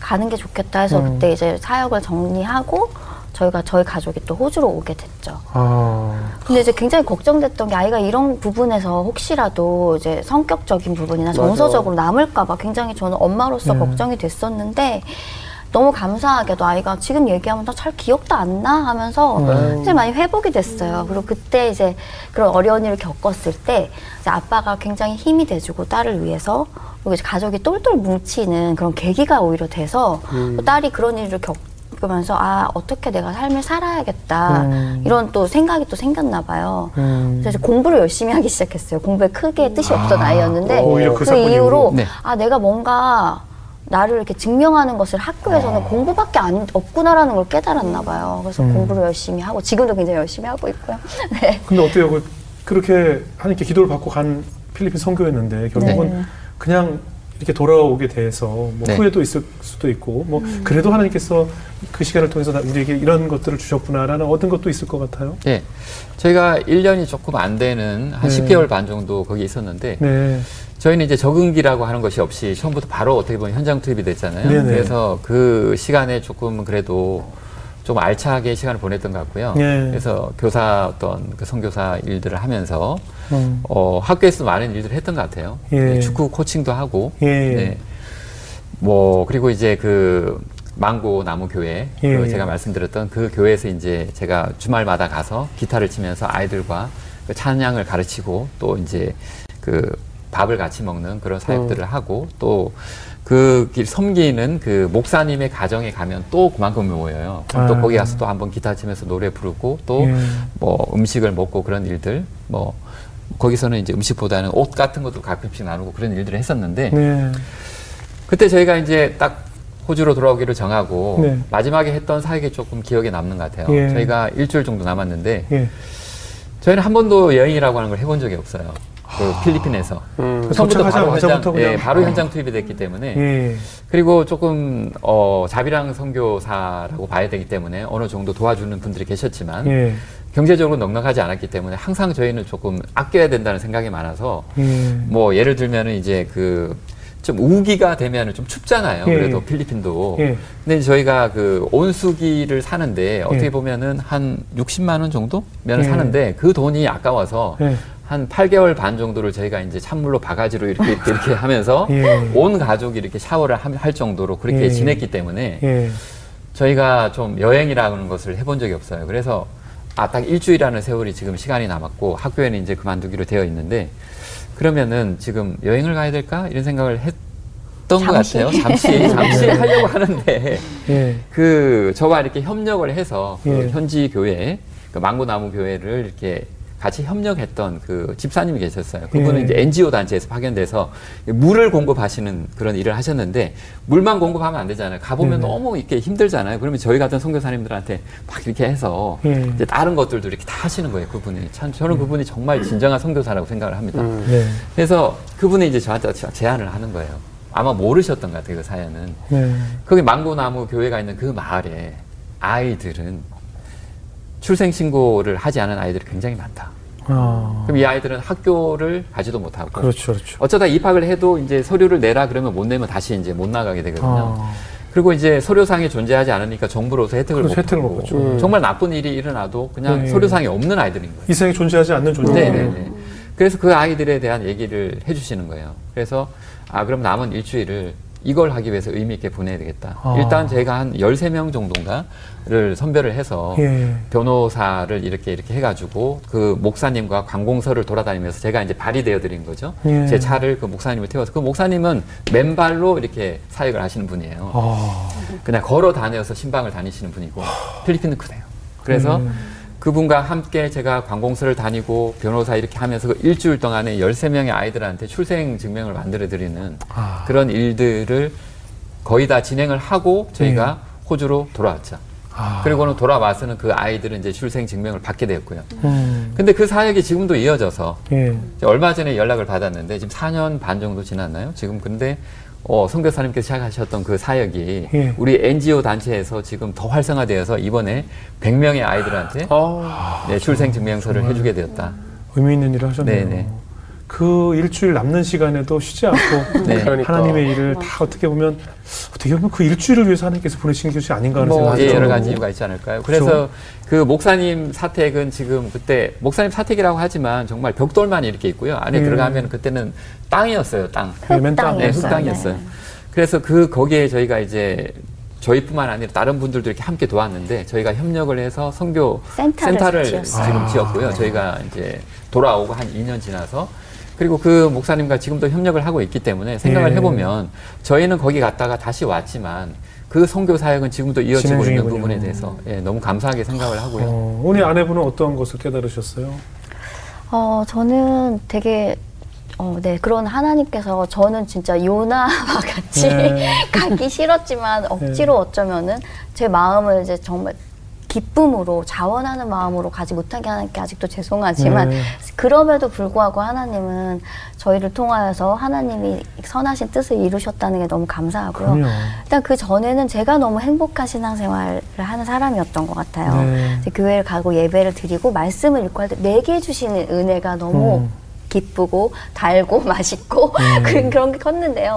Speaker 4: 가는 게 좋겠다 해서
Speaker 2: 음.
Speaker 4: 그때 이제 사역을 정리하고 저희가 저희 가족이 또 호주로 오게 됐죠.
Speaker 2: 아,
Speaker 4: 근데 이제 굉장히 걱정됐던 게 아이가 이런 부분에서 혹시라도 이제 성격적인 부분이나. 정서적으로 남을까봐 굉장히 저는 엄마로서
Speaker 2: 네.
Speaker 4: 걱정이 됐었는데 너무 감사하게도 아이가 지금 얘기하면 나 잘 기억도 안 나 하면서
Speaker 2: 음.
Speaker 4: 굉장히 많이 회복이 됐어요. 그리고 그때 이제 그런 어려운 일을 겪었을 때 이제 아빠가 굉장히 힘이 돼주고 딸을 위해서 그리고 이제 가족이 똘똘 뭉치는 그런 계기가 오히려 돼서 또 딸이 그런 일을 겪 으면서 아 어떻게 내가 삶을 살아야겠다
Speaker 2: 음.
Speaker 4: 이런 또 생각이 또 생겼나 봐요.
Speaker 2: 음.
Speaker 4: 그래서 공부를 열심히 하기 시작했어요. 공부에 크게 뜻이 없던 아이였는데
Speaker 2: 오히려 그
Speaker 4: 그, 이후로?
Speaker 3: 네.
Speaker 4: 아 내가 뭔가 나를 이렇게 증명하는 것을 학교에서는 공부밖에 안, 없구나라는 걸 깨달았나 봐요. 그래서
Speaker 2: 음.
Speaker 4: 공부를 열심히 하고 지금도 굉장히 열심히 하고 있고요. 네.
Speaker 2: 근데 어때요? 그- 그렇게 하나님께 기도를 받고 간 필리핀 선교였는데 결국은
Speaker 4: 네.
Speaker 2: 그냥 이렇게 돌아오게 돼서 뭐
Speaker 3: 네.
Speaker 2: 후회도 있을 수도 있고 뭐 그래도 하나님께서 그 시간을 통해서 나- 우리에게 이런 것들을 주셨구나라는 얻은 것도 있을 것 같아요.
Speaker 3: 예. 저희가 1년이 조금 안 되는 한
Speaker 2: 네.
Speaker 3: 10개월 반 정도 거기 있었는데
Speaker 2: 네.
Speaker 3: 저희는 이제 적응기라고 하는 것이 없이 처음부터 바로 어떻게 보면 현장 투입이 됐잖아요.
Speaker 2: 네네.
Speaker 3: 그래서 그 시간에 조금 그래도 좀 알차게 시간을 보냈던 것 같고요.
Speaker 2: 예.
Speaker 3: 그래서 교사 어떤 그 선교사 일들을 하면서
Speaker 2: 음.
Speaker 3: 어, 학교에서 많은 일들을 했던 것 같아요.
Speaker 2: 예.
Speaker 3: 네, 축구 코칭도 하고,
Speaker 2: 예.
Speaker 3: 네. 뭐 그리고 이제 그 망고 나무 교회,
Speaker 2: 예.
Speaker 3: 그 제가 말씀드렸던 그 교회에서 이제 제가 주말마다 가서 기타를 치면서 아이들과 그 찬양을 가르치고 또 이제 그 밥을 같이 먹는 그런 사역들을 하고 또 그길 섬기는 그 목사님의 가정에 가면 또 그만큼 모여요. 그럼 또
Speaker 2: 아.
Speaker 3: 거기 가서 또 한번 기타 치면서 노래 부르고 또
Speaker 2: 예.
Speaker 3: 뭐 음식을 먹고 그런 일들 뭐 거기서는 이제 음식보다는 옷 같은 것도 가끔씩 나누고 그런 일들을 했었는데
Speaker 2: 네.
Speaker 3: 그때 저희가 이제 딱 호주로 돌아오기로 정하고
Speaker 2: 네.
Speaker 3: 마지막에 했던 사역이 조금 기억에 남는 것 같아요.
Speaker 2: 예.
Speaker 3: 저희가 일주일 정도 남았는데
Speaker 2: 예.
Speaker 3: 저희는 한 번도 여행이라고 하는 걸 해본 적이 없어요. 그 필리핀에서
Speaker 1: 음.
Speaker 3: 처음부터 바로 현장, 예, 바로
Speaker 2: 어.
Speaker 3: 현장 투입이 됐기 때문에
Speaker 2: 예.
Speaker 3: 그리고 조금 어, 자비랑 선교사라고 봐야 되기 때문에 어느 정도 도와주는 분들이 계셨지만
Speaker 2: 예.
Speaker 3: 경제적으로 넉넉하지 않았기 때문에 항상 저희는 조금 아껴야 된다는 생각이 많아서
Speaker 2: 예.
Speaker 3: 뭐 예를 들면은 이제 그 좀 우기가 되면은 좀 춥잖아요.
Speaker 2: 예.
Speaker 3: 그래도 필리핀도.
Speaker 2: 예.
Speaker 3: 근데 저희가 그 온수기를 사는데 어떻게
Speaker 2: 예.
Speaker 3: 보면은 한 60만 원 정도 면을
Speaker 2: 예.
Speaker 3: 사는데 그 돈이 아까워서
Speaker 2: 예.
Speaker 3: 한 8개월 반 정도를 저희가 이제 찬물로 바가지로 이렇게 이렇게, 이렇게 하면서
Speaker 2: 예.
Speaker 3: 온 가족이 이렇게 샤워를 함- 할 정도로 그렇게
Speaker 2: 예.
Speaker 3: 지냈기 때문에
Speaker 2: 예.
Speaker 3: 저희가 좀 여행이라는 것을 해본 적이 없어요. 그래서 아, 딱 일주일이라는 세월이 지금 시간이 남았고 학교에는 이제 그만두기로 되어 있는데 그러면은 지금 여행을 가야 될까? 이런 생각을 했던 것
Speaker 4: 잠시.
Speaker 3: 같아요. 잠시, 잠시 하려고 하는데
Speaker 2: 예.
Speaker 3: 그 저와 이렇게 협력을 해서 그
Speaker 2: 예.
Speaker 3: 현지 교회, 그 망고나무 교회를 이렇게 같이 협력했던 그 집사님이 계셨어요. 그분은
Speaker 2: 예.
Speaker 3: 이제 NGO 단체에서 파견돼서 물을 공급하시는 그런 일을 하셨는데 물만 공급하면 안 되잖아요. 가보면
Speaker 2: 네네.
Speaker 3: 너무 이렇게 힘들잖아요. 그러면 저희 같은 선교사님들한테 막 이렇게 해서
Speaker 2: 예.
Speaker 3: 이제 다른 것들도 이렇게 다 하시는 거예요. 그분이 참 저는 그분이 정말 진정한 선교사라고 생각을 합니다.
Speaker 1: 음.
Speaker 2: 네.
Speaker 3: 그래서 그분이 이제 저한테 제안을 하는 거예요. 아마 모르셨던 것 같아요. 그 사연은.
Speaker 2: 네.
Speaker 3: 거기 망고나무 교회가 있는 그 마을에 아이들은 출생 신고를 하지 않은 아이들이 굉장히 많다.
Speaker 2: 아.
Speaker 3: 그럼 이 아이들은 학교를 가지도 못하고
Speaker 2: 그렇죠, 그렇죠.
Speaker 3: 어쩌다 입학을 해도 이제 서류를 내라 그러면 못 내면 다시 이제 못 나가게 되거든요.
Speaker 2: 아.
Speaker 3: 그리고 이제 서류상에 존재하지 않으니까 정부로서 혜택을
Speaker 2: 그렇죠,
Speaker 3: 못
Speaker 2: 혜택을
Speaker 3: 받고.
Speaker 1: 음.
Speaker 3: 정말 나쁜 일이 일어나도 그냥
Speaker 2: 네.
Speaker 3: 서류상에 없는 아이들인 거예요.
Speaker 2: 이 세상에 존재하지 않는 존재.
Speaker 3: 네네네. 그래서 그 아이들에 대한 얘기를 해주시는 거예요. 그래서 아 그럼 남은 일주일을 이걸 하기 위해서 의미 있게 보내야 되겠다.
Speaker 2: 아.
Speaker 3: 일단 제가 한 13명 정도인가를 선별을 해서
Speaker 2: 예.
Speaker 3: 변호사를 이렇게 이렇게 해가지고 그 목사님과 관공서를 돌아다니면서 제가 이제 발이 되어 드린 거죠.
Speaker 2: 예.
Speaker 3: 제 차를 그 목사님을 태워서 그 목사님은 맨발로 이렇게 사역을 하시는 분이에요.
Speaker 2: 아.
Speaker 3: 그냥 걸어 다녀서 신방을 다니시는 분이고 필리핀은 그래요. 그래서
Speaker 2: 음.
Speaker 3: 그분과 함께 제가 관공서를 다니고 변호사 이렇게 하면서 그 일주일 동안에 13명의 아이들한테 출생 증명을 만들어 드리는
Speaker 2: 아.
Speaker 3: 그런 일들을 거의 다 진행을 하고 저희가 호주로 돌아왔죠.
Speaker 2: 네. 아.
Speaker 3: 그리고는 돌아와서는 그 아이들은 이제 출생 증명을 받게 되었고요.
Speaker 2: 음.
Speaker 3: 근데 그 사역이 지금도 이어져서
Speaker 2: 예.
Speaker 3: 얼마 전에 연락을 받았는데 지금 4년 반 정도 지났나요? 지금 근데 어, 선교사님께서 시작하셨던 그 사역이
Speaker 2: 예.
Speaker 3: 우리 NGO 단체에서 지금 더 활성화되어서 이번에 100명의 아이들한테
Speaker 1: 아,
Speaker 3: 네, 출생 증명서를 해주게 되었다.
Speaker 2: 의미 있는 일을 하셨네요.
Speaker 3: 네네.
Speaker 2: 그 일주일 남는 시간에도 쉬지 않고
Speaker 3: 네.
Speaker 1: 그러니까.
Speaker 2: 하나님의 일을 다 어떻게 보면 어떻게 보면 그 일주일을 위해서 하나님께서 보내신 것이 아닌가 하는
Speaker 3: 뭐
Speaker 2: 생각이
Speaker 3: 예,
Speaker 2: 들어요.
Speaker 3: 여러 가지 이유가 있지 않을까요? 그래서 그 목사님 사택은 지금 그때 목사님 사택이라고 하지만 정말 벽돌만 이렇게 있고요. 안에
Speaker 2: 음.
Speaker 3: 들어가면 그때는 땅이었어요, 땅.
Speaker 2: 예, 맨 땅.
Speaker 3: 네,
Speaker 4: 흙땅이었어요.
Speaker 3: 흙땅이었어요. 그래서 그 거기에 저희가 이제 저희뿐만 아니라 다른 분들도 이렇게 함께 도왔는데 저희가 협력을 해서 선교
Speaker 4: 센터를
Speaker 3: 지금
Speaker 4: 지었어요.
Speaker 3: 지었고요. 저희가 이제 돌아오고 한 2년 지나서 그리고 그 목사님과 지금도 협력을 하고 있기 때문에 생각을
Speaker 2: 예.
Speaker 3: 해보면 저희는 거기 갔다가 다시 왔지만 그 선교 사역은 지금도 이어지고 있는. 부분에 대해서 예, 너무 감사하게 생각을 하고요.
Speaker 2: 어, 오늘 아내분은 어떤 것을 깨달으셨어요?
Speaker 4: 어, 저는 되게 어, 네, 그런 하나님께서 저는 진짜 요나와 같이
Speaker 2: 네.
Speaker 4: 가기 싫었지만 억지로 어쩌면은 제 마음을 이제 정말 기쁨으로 자원하는 마음으로 가지 못하게 하는 게 아직도 죄송하지만
Speaker 2: 네.
Speaker 4: 그럼에도 불구하고 하나님은 저희를 통하여서 하나님이 선하신 뜻을 이루셨다는 게 너무 감사하고요.
Speaker 2: 그럼요.
Speaker 4: 일단 그 전에는 제가 너무 행복한 신앙생활을 하는 사람이었던 것 같아요.
Speaker 2: 네.
Speaker 4: 교회를 가고 예배를 드리고 말씀을 읽고 할 때 내게 주시는 은혜가 너무
Speaker 2: 음.
Speaker 4: 기쁘고 달고 맛있고 그런 그런 게 컸는데요.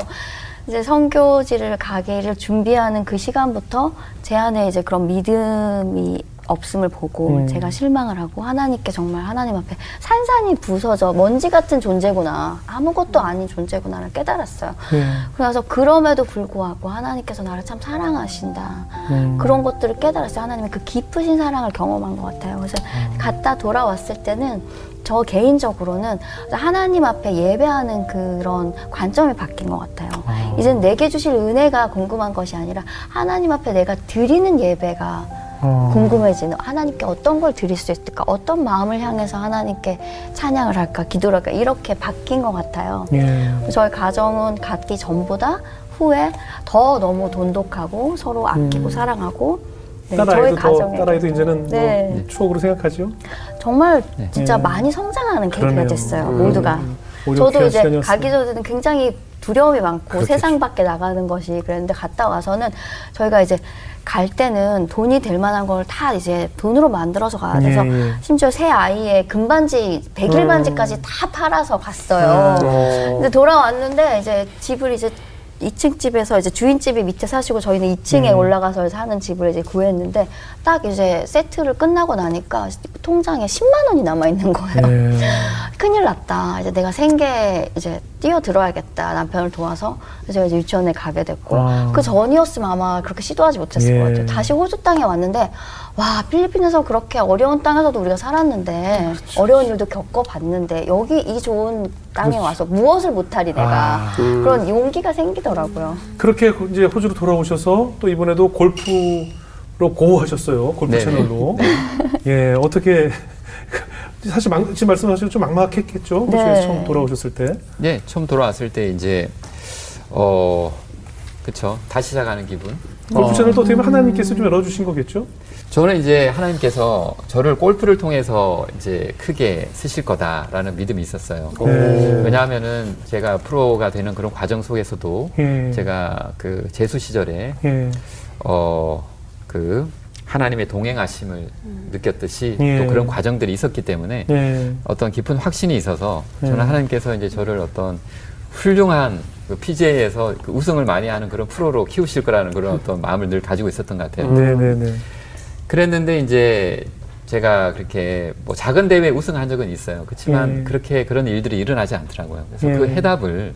Speaker 4: 이제 선교지를 가기를 준비하는 그 시간부터 제 안에 이제 그런 믿음이 없음을 보고
Speaker 2: 음.
Speaker 4: 제가 실망을 하고 하나님께 정말 하나님 앞에 산산이 부서져 먼지 같은 존재구나 아무것도 아닌 존재구나를 깨달았어요.
Speaker 2: 네.
Speaker 4: 그래서 그럼에도 불구하고 하나님께서 나를 참 사랑하신다.
Speaker 2: 음.
Speaker 4: 그런 것들을 깨달았어요. 하나님의 그 깊으신 사랑을 경험한 것 같아요. 그래서 갔다 돌아왔을 때는 저 개인적으로는 하나님 앞에 예배하는 그런 관점이 바뀐 것 같아요.
Speaker 2: 아.
Speaker 4: 이젠 내게 주실 은혜가 궁금한 것이 아니라 하나님 앞에 내가 드리는 예배가
Speaker 2: 어.
Speaker 4: 궁금해지는 하나님께 어떤 걸 드릴 수 있을까 어떤 마음을 향해서 하나님께 찬양을 할까 기도를 할까 이렇게 바뀐 것 같아요.
Speaker 2: 예.
Speaker 4: 저희 가정은 갖기 전보다 후에 더 너무 돈독하고 서로 아끼고
Speaker 2: 음.
Speaker 4: 사랑하고 네,
Speaker 2: 딸아이도 더
Speaker 4: 가정에도
Speaker 2: 딸아이도 이제는
Speaker 4: 네.
Speaker 2: 뭐 추억으로 생각하죠.
Speaker 4: 정말
Speaker 3: 네.
Speaker 4: 진짜
Speaker 2: 네.
Speaker 4: 많이 성장하는 계기가. 됐어요
Speaker 2: 음.
Speaker 4: 모두가 저도 이제
Speaker 2: 시간이었어요.
Speaker 4: 가기 전에는 굉장히 두려움이 많고
Speaker 2: 그렇겠죠.
Speaker 4: 세상 밖에 나가는 것이 그랬는데 갔다 와서는 저희가 이제 갈 때는 돈이 될 만한 걸 다 이제 돈으로 만들어서 가야 돼서
Speaker 2: 예, 예.
Speaker 4: 심지어 새 아이의 금반지 백일
Speaker 2: 음.
Speaker 4: 반지까지 다 팔아서 갔어요.
Speaker 1: 어.
Speaker 4: 근데 돌아왔는데 이제 집을 이제 2층 집에서 이제 주인집이 밑에 사시고 저희는 2층에
Speaker 2: 음.
Speaker 4: 올라가서 사는 집을 이제 구했는데 딱 이제 세트를 끝나고 나니까 통장에 10만 원이 남아 있는 거예요.
Speaker 2: 예.
Speaker 4: 큰일 났다. 이제 내가 생계 이제 뛰어 들어야겠다. 남편을 도와서 그래서 이제 유치원에 가게 됐고
Speaker 2: 아.
Speaker 4: 그 전이었으면 아마 그렇게 시도하지 못했을
Speaker 2: 예.
Speaker 4: 것 같아요. 다시 호주 땅에 왔는데 와 필리핀에서 그렇게 어려운 땅에서도 우리가 살았는데
Speaker 2: 그렇죠.
Speaker 4: 어려운 일도 겪어봤는데 여기 이 좋은 땅에 와서 무엇을 못하리 내가
Speaker 2: 아.
Speaker 1: 음.
Speaker 4: 그런 용기가 생기더라고요.
Speaker 2: 그렇게 고- 이제 호주로 돌아오셔서 또 이번에도 골프로 고하셨어요. 골프
Speaker 3: 네.
Speaker 2: 채널로. 예, 어떻게 사실 막, 지금 말씀하신 좀 막막했겠죠. 호주에서
Speaker 4: 네.
Speaker 2: 처음 돌아오셨을 때.
Speaker 3: 네, 처음 돌아왔을 때 이제 어 그쵸 다시 시작하는 기분.
Speaker 2: 골프
Speaker 3: 어,
Speaker 2: 채널도 어떻게 보면 하나님께서 좀 열어주신 거겠죠.
Speaker 3: 저는 이제 하나님께서 저를 골프를 통해서 이제 크게 쓰실 거다라는 믿음이 있었어요.
Speaker 2: 네.
Speaker 3: 왜냐하면은 제가 프로가 되는 그런 과정 속에서도
Speaker 2: 예.
Speaker 3: 제가 그 재수 시절에
Speaker 2: 예.
Speaker 3: 어그 하나님의 동행하심을 느꼈듯이
Speaker 2: 예.
Speaker 3: 또 그런 과정들이 있었기 때문에
Speaker 2: 예.
Speaker 3: 어떤 깊은 확신이 있어서 저는
Speaker 2: 음.
Speaker 3: 하나님께서 이제 저를 어떤 훌륭한 그 PGA에서 그 우승을 많이 하는 그런 프로로 키우실 거라는 그런 어떤 마음을 늘 가지고 있었던 것 같아요.
Speaker 2: 네, 네, 네.
Speaker 3: 그랬는데 이제 제가 그렇게 뭐 작은 대회 우승한 적은 있어요. 그렇지만
Speaker 2: 예.
Speaker 3: 그렇게 그런 일들이 일어나지 않더라고요. 그래서
Speaker 2: 예.
Speaker 3: 그 해답을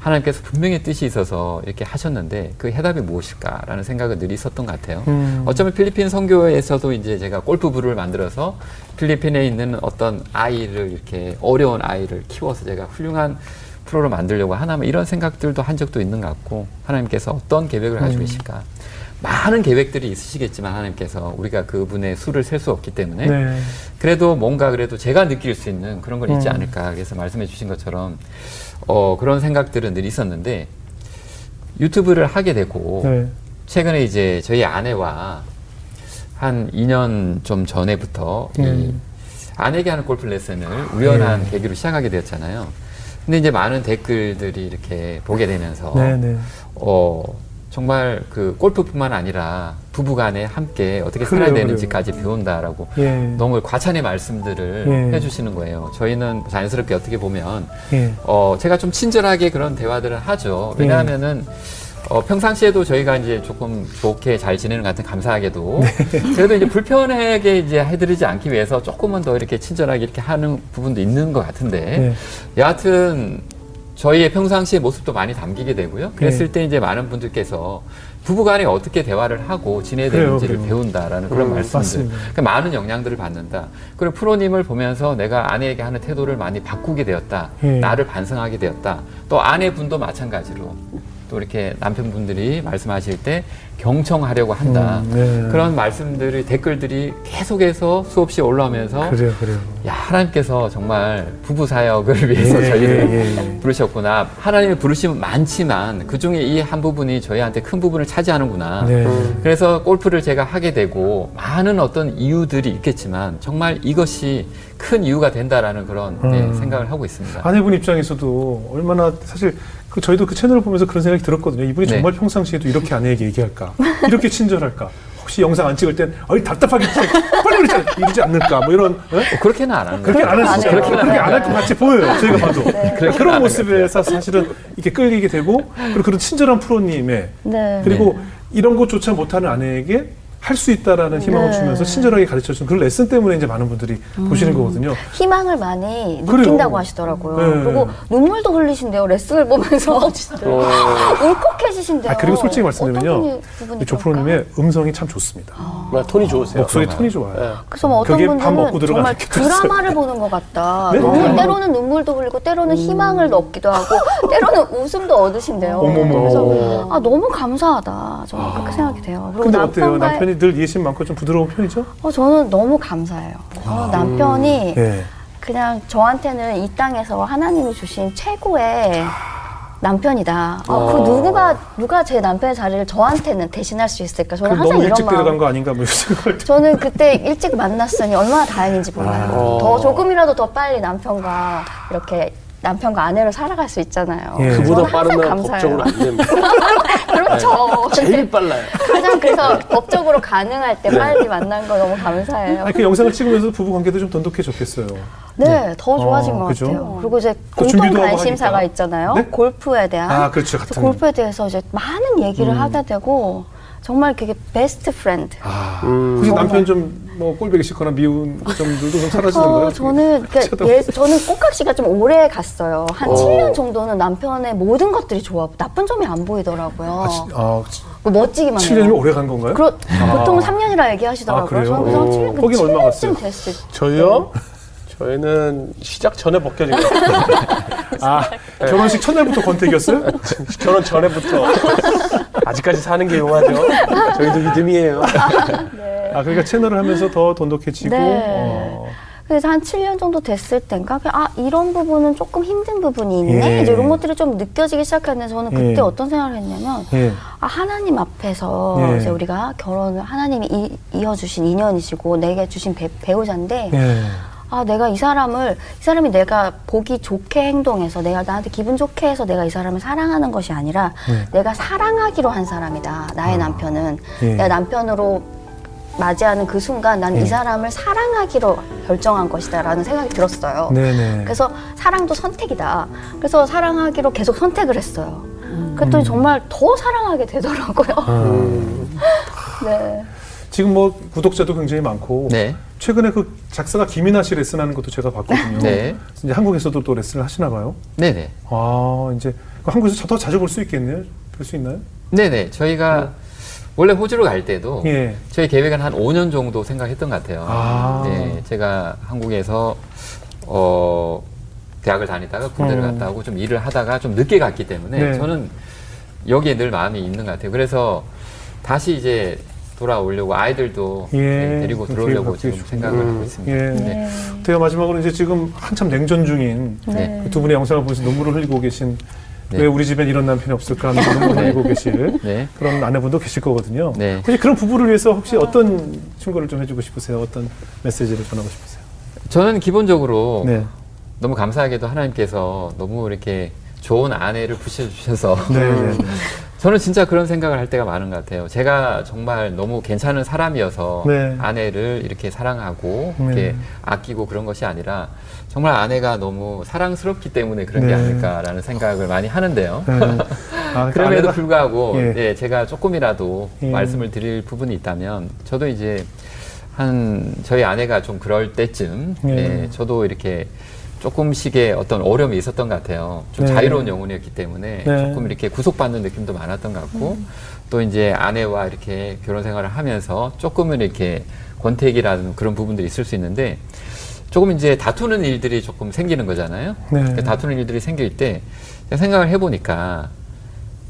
Speaker 3: 하나님께서 분명히 뜻이 있어서 이렇게 하셨는데 그 해답이 무엇일까라는 생각을 늘 있었던 것 같아요.
Speaker 2: 음.
Speaker 3: 어쩌면 필리핀 선교에서도 이제 제가 골프부를 만들어서 필리핀에 있는 어떤 아이를 이렇게 어려운 아이를 키워서 제가 훌륭한 프로를 만들려고 하나 뭐 이런 생각들도 한 적도 있는 것 같고 하나님께서 어떤 계획을 가지고
Speaker 2: 음.
Speaker 3: 계실까 많은 계획들이 있으시겠지만 하나님께서 우리가 그분의 수를 셀 수 없기 때문에
Speaker 2: 네.
Speaker 3: 그래도 뭔가 그래도 제가 느낄 수 있는 그런 건 있지
Speaker 2: 음.
Speaker 3: 않을까 그래서 말씀해 주신 것처럼 어 그런 생각들은 늘 있었는데 유튜브를 하게 되고
Speaker 2: 네.
Speaker 3: 최근에 이제 저희 아내와 한 2년 좀 전에부터 이
Speaker 2: 음.
Speaker 3: 아내에게 하는 골프 레슨을 우연한
Speaker 2: 네.
Speaker 3: 계기로 시작하게 되었잖아요. 근데 이제 많은 댓글들이 이렇게 보게 되면서
Speaker 2: 네, 네.
Speaker 3: 어 정말 그 골프뿐만 아니라 부부간에 함께 어떻게 살아야
Speaker 2: 그래요,
Speaker 3: 되는지까지 배운다라고
Speaker 2: 예.
Speaker 3: 너무 과찬의 말씀들을
Speaker 2: 예.
Speaker 3: 해주시는 거예요. 저희는 자연스럽게 어떻게 보면
Speaker 2: 예.
Speaker 3: 어, 제가 좀 친절하게 그런 대화들을 하죠. 왜냐하면은 어, 평상시에도 저희가 이제 조금 좋게 잘 지내는 것 같은 감사하게도 그래도 이제 불편하게 이제 해드리지 않기 위해서 조금은 더 이렇게 친절하게 이렇게 하는 부분도 있는 것 같은데
Speaker 2: 네.
Speaker 3: 여하튼 저희의 평상시의 모습도 많이 담기게 되고요. 그랬을 때 이제 많은 분들께서 부부간에 어떻게 대화를 하고 지내야 되는지를
Speaker 2: 그래요.
Speaker 3: 배운다라는 그런
Speaker 2: 음,
Speaker 3: 말씀들. 그러니까 많은 영향들을 받는다. 그리고 프로님을 보면서 내가 아내에게 하는 태도를 많이 바꾸게 되었다.
Speaker 2: 예.
Speaker 3: 나를 반성하게 되었다. 또 아내분도 마찬가지로 또 이렇게 남편분들이 말씀하실 때 경청하려고 한다.
Speaker 2: 음, 네.
Speaker 3: 그런 말씀들이 댓글들이 계속해서 수없이 올라오면서
Speaker 2: 그래요, 그래요.
Speaker 3: 야 하나님께서 정말 부부 사역을 위해서
Speaker 2: 예,
Speaker 3: 저희를
Speaker 2: 예, 예.
Speaker 3: 부르셨구나. 하나님의 부르심은 많지만 그 중에 이 한 부분이 저희한테 큰 부분을 차지하는구나.
Speaker 2: 네.
Speaker 3: 그래서 골프를 제가 하게 되고 많은 어떤 이유들이 있겠지만 정말 이것이 큰 이유가 된다라는 그런 네,
Speaker 2: 음.
Speaker 3: 생각을 하고 있습니다.
Speaker 2: 아내분 입장에서도 얼마나 사실 그 저희도 그 채널을 보면서 그런 생각이 들었거든요. 이분이
Speaker 3: 네.
Speaker 2: 정말 평상시에도 이렇게 아내에게 얘기할까? 이렇게 친절할까? 혹시 영상 안 찍을 땐 어이 답답하겠지 빨리 그러지 않- 이러지 않을까? 뭐 이런 어?
Speaker 3: 어, 그렇게는 안 하는
Speaker 2: 그렇게. 안 했어요.
Speaker 4: 해요.
Speaker 2: 그렇게 안할것 같이 보여요. 저희가 봐도
Speaker 3: 그렇게는
Speaker 2: 그런
Speaker 3: 안
Speaker 2: 모습에서 사실은 이렇게 끌리게 되고 그리고 그런 친절한 프로님의
Speaker 4: 네.
Speaker 2: 그리고 이런 것조차 못하는 아내에게 할 수 있다라는 희망을
Speaker 4: 네.
Speaker 2: 주면서 친절하게 가르쳐 주는 그런 레슨 때문에 이제 많은 분들이 보시는 거거든요.
Speaker 4: 희망을 많이
Speaker 2: 그래요.
Speaker 4: 느낀다고 하시더라고요.
Speaker 2: 네.
Speaker 4: 그리고 눈물도 흘리신대요. 레슨을 보면서 울컥해지신대요.
Speaker 2: 아, 그리고 솔직히 말씀드리면요.
Speaker 4: 어떤 분이- 부분이
Speaker 2: 조
Speaker 4: 그럴까요?
Speaker 2: 프로님의 음성이 참 좋습니다.
Speaker 1: 정말 톤이 좋으세요.
Speaker 2: 목소리 톤이 좋아요.
Speaker 1: 예.
Speaker 4: 그래서 뭐 어떤 분들은 정말. 드라마를 보는 것 같다.
Speaker 2: 네?
Speaker 4: 너무
Speaker 2: 음.
Speaker 4: 때로는 눈물도 흘리고 때로는 희망을 얻기도 하고 때로는 웃음도 얻으신대요.
Speaker 2: 어머머.
Speaker 4: 그래서 아 너무 감사하다. 저는 그렇게 생각이 돼요. 그리고
Speaker 2: 어때요?
Speaker 4: 남편과의-
Speaker 2: 남편이 늘 이해심 많고 좀 부드러운 편이죠?
Speaker 4: 어, 저는 너무 감사해요. 어, 남편이
Speaker 2: 네.
Speaker 4: 그냥 저한테는 이 땅에서 하나님이 주신 최고의 남편이다. 어, 그 누구가 누가 제 남편의 자리를 저한테는 대신할 수 있을까? 저는 항상
Speaker 2: 너무
Speaker 4: 이런
Speaker 2: 일찍. 데려간 거 아닌가 뭐 생각을
Speaker 4: 저는 그때 일찍 만났으니 얼마나 다행인지 몰라요.
Speaker 1: 아.
Speaker 4: 더 조금이라도 더 빨리 남편과 이렇게 남편과 아내로 살아갈 수 있잖아요.
Speaker 2: 예.
Speaker 1: 그보다 빠르면
Speaker 4: 감사해요.
Speaker 1: 법적으로 안 됩니다.
Speaker 4: 그렇죠.
Speaker 1: 제일 빨라요.
Speaker 4: 가장 그래서 법적으로 가능할 때 빨리 만난 거 너무 감사해요.
Speaker 2: 아니, 그 영상을 찍으면서 부부 관계도 좀 돈독해졌겠어요.
Speaker 4: 네, 더 좋아진
Speaker 2: 어,
Speaker 4: 것
Speaker 2: 그죠?
Speaker 4: 같아요. 그리고 이제
Speaker 2: 또
Speaker 4: 공통 관심사가. 있잖아요.
Speaker 2: 네?
Speaker 4: 골프에 대한.
Speaker 2: 아, 그렇죠.
Speaker 4: 골프에 대해서 이제 많은 얘기를 하게 되고 정말 그게 best friend.
Speaker 2: 아,
Speaker 1: 음.
Speaker 2: 혹시 남편 좀 뭐 꼴보기 싫거나 미운 점들도 좀 사라지는 거예요?
Speaker 4: 어, 저는 그러니까
Speaker 2: 쳐다보고.
Speaker 4: 예, 저는 콩깍지가 좀 오래 갔어요. 한
Speaker 1: 어.
Speaker 4: 7년 정도는 남편의 모든 것들이 좋아. 나쁜 점이 안 보이더라고요.
Speaker 2: 아, 지- 아,
Speaker 4: 뭐 멋지기만
Speaker 2: 7년이면
Speaker 4: 해요.
Speaker 2: 오래 간 건가요?
Speaker 4: 그렇, 보통 3년이라 얘기하시더라고요.
Speaker 2: 아, 그래요?
Speaker 4: 저는 그래서
Speaker 2: 어.
Speaker 4: 7년,
Speaker 2: 거긴 얼마 갔어요?
Speaker 4: 7년쯤 됐을 때.
Speaker 1: 저희요? 저희는 시작 전에 벗겨진 거예요.
Speaker 2: 아, 결혼식 첫날부터 권태기였어요?
Speaker 1: 결혼 전에부터. 아직까지 사는 게 용하죠. 저희도 믿음이에요.
Speaker 2: 아, 그러니까 채널을 하면서 더 돈독해지고.
Speaker 4: 네.
Speaker 2: 어,
Speaker 4: 그래서 한 7년 정도 됐을 땐가 아 이런 부분은 조금 힘든 부분이 있네
Speaker 2: 예.
Speaker 4: 이제 이런 것들이 좀 느껴지기 시작했는데 저는 그때
Speaker 2: 예.
Speaker 4: 어떤 생각을 했냐면
Speaker 2: 예.
Speaker 4: 아 하나님 앞에서
Speaker 2: 예.
Speaker 4: 이제 우리가 결혼을 하나님이 이, 이 어주신 인연이시고 내게 주신 배, 배우자인데
Speaker 2: 예.
Speaker 4: 아 내가 이 사람을 이 사람이 내가 보기 좋게 행동해서 내가 나한테 기분 좋게 해서 내가 이 사람을 사랑하는 것이 아니라
Speaker 2: 네.
Speaker 4: 내가 사랑하기로 한 사람이다 나의 남편은
Speaker 2: 예.
Speaker 4: 내가 남편으로 맞이하는 그 순간 난이
Speaker 2: 예.
Speaker 4: 사람을 사랑하기로 결정한 것이다라는 생각이 들었어요.
Speaker 2: 네네.
Speaker 4: 그래서 사랑도 선택이다. 그래서 사랑하기로 계속 선택을 했어요.
Speaker 2: 음.
Speaker 4: 그랬더니 정말 더 사랑하게 되더라고요.
Speaker 2: 아,
Speaker 4: 네.
Speaker 2: 지금 뭐 구독자도 굉장히 많고.
Speaker 3: 네.
Speaker 2: 최근에 그 작사가 김이나 씨 레슨하는 것도 제가 봤거든요.
Speaker 3: 네.
Speaker 2: 이제 한국에서도 또 레슨을 하시나 봐요.
Speaker 3: 네네.
Speaker 2: 아, 이제 그 한국에서 더 자주 볼 수 있겠네요. 볼 수 있나요?
Speaker 3: 네네. 저희가 원래 호주로 갈 때도
Speaker 2: 예.
Speaker 3: 저희 계획은 한 5년 정도 생각했던 것 같아요.
Speaker 2: 아.
Speaker 3: 네, 제가 한국에서 어, 대학을 다니다가 군대를
Speaker 2: 어.
Speaker 3: 갔다 오고 좀 일을 하다가 좀 늦게 갔기 때문에
Speaker 2: 네.
Speaker 3: 저는 여기에 늘 마음이 있는 것 같아요. 그래서 다시 이제 돌아오려고 아이들도
Speaker 2: 예.
Speaker 3: 네, 데리고
Speaker 2: 그
Speaker 3: 들어오려고 지금 생각을
Speaker 1: 음.
Speaker 3: 하고 있습니다.
Speaker 2: 예.
Speaker 3: 네.
Speaker 2: 대화 마지막으로 이제 지금 한참 냉전 중인
Speaker 3: 네.
Speaker 2: 그 두 분의 영상을 보면서 눈물을 흘리고 계신
Speaker 3: 네.
Speaker 2: 왜 우리 집엔 이런 남편이 없을까 하면서 눈물을 흘리고 계실
Speaker 3: 네.
Speaker 2: 그런 아내분도 계실 거거든요.
Speaker 3: 네.
Speaker 2: 혹시 그런 부부를 위해서 혹시 어떤 충고를 좀 해주고 싶으세요? 어떤 메시지를 전하고 싶으세요?
Speaker 3: 저는 기본적으로
Speaker 2: 네.
Speaker 3: 너무 감사하게도 하나님께서 너무 이렇게 좋은 아내를 부셔주셔서
Speaker 2: 네. 네.
Speaker 3: 저는 진짜 그런 생각을 할 때가 많은 것 같아요. 제가 정말 너무 괜찮은 사람이어서
Speaker 2: 네.
Speaker 3: 아내를 이렇게 사랑하고
Speaker 2: 네.
Speaker 3: 이렇게 아끼고 그런 것이 아니라 정말 아내가 너무 사랑스럽기 때문에 그런 게
Speaker 2: 네.
Speaker 3: 아닐까라는 생각을 많이 하는데요.
Speaker 2: 네. 아,
Speaker 3: 그럼에도
Speaker 2: 아내가-
Speaker 3: 불구하고
Speaker 2: 예.
Speaker 3: 예, 제가 조금이라도
Speaker 2: 예.
Speaker 3: 말씀을 드릴 부분이 있다면 저도 이제 한 저희 아내가 좀 그럴 때쯤
Speaker 2: 예.
Speaker 3: 예, 저도 이렇게 조금씩의 어떤 어려움이 있었던 것 같아요. 좀
Speaker 2: 네.
Speaker 3: 자유로운 영혼이었기 때문에
Speaker 2: 네.
Speaker 3: 조금 이렇게 구속받는 느낌도 많았던 것 같고 또 이제 아내와 이렇게 결혼 생활을 하면서 조금은 이렇게 권태기라는 그런 부분들이 있을 수 있는데 조금 이제 다투는 일들이 조금 생기는 거잖아요.
Speaker 2: 네.
Speaker 3: 그 다투는 일들이 생길 때 생각을 해보니까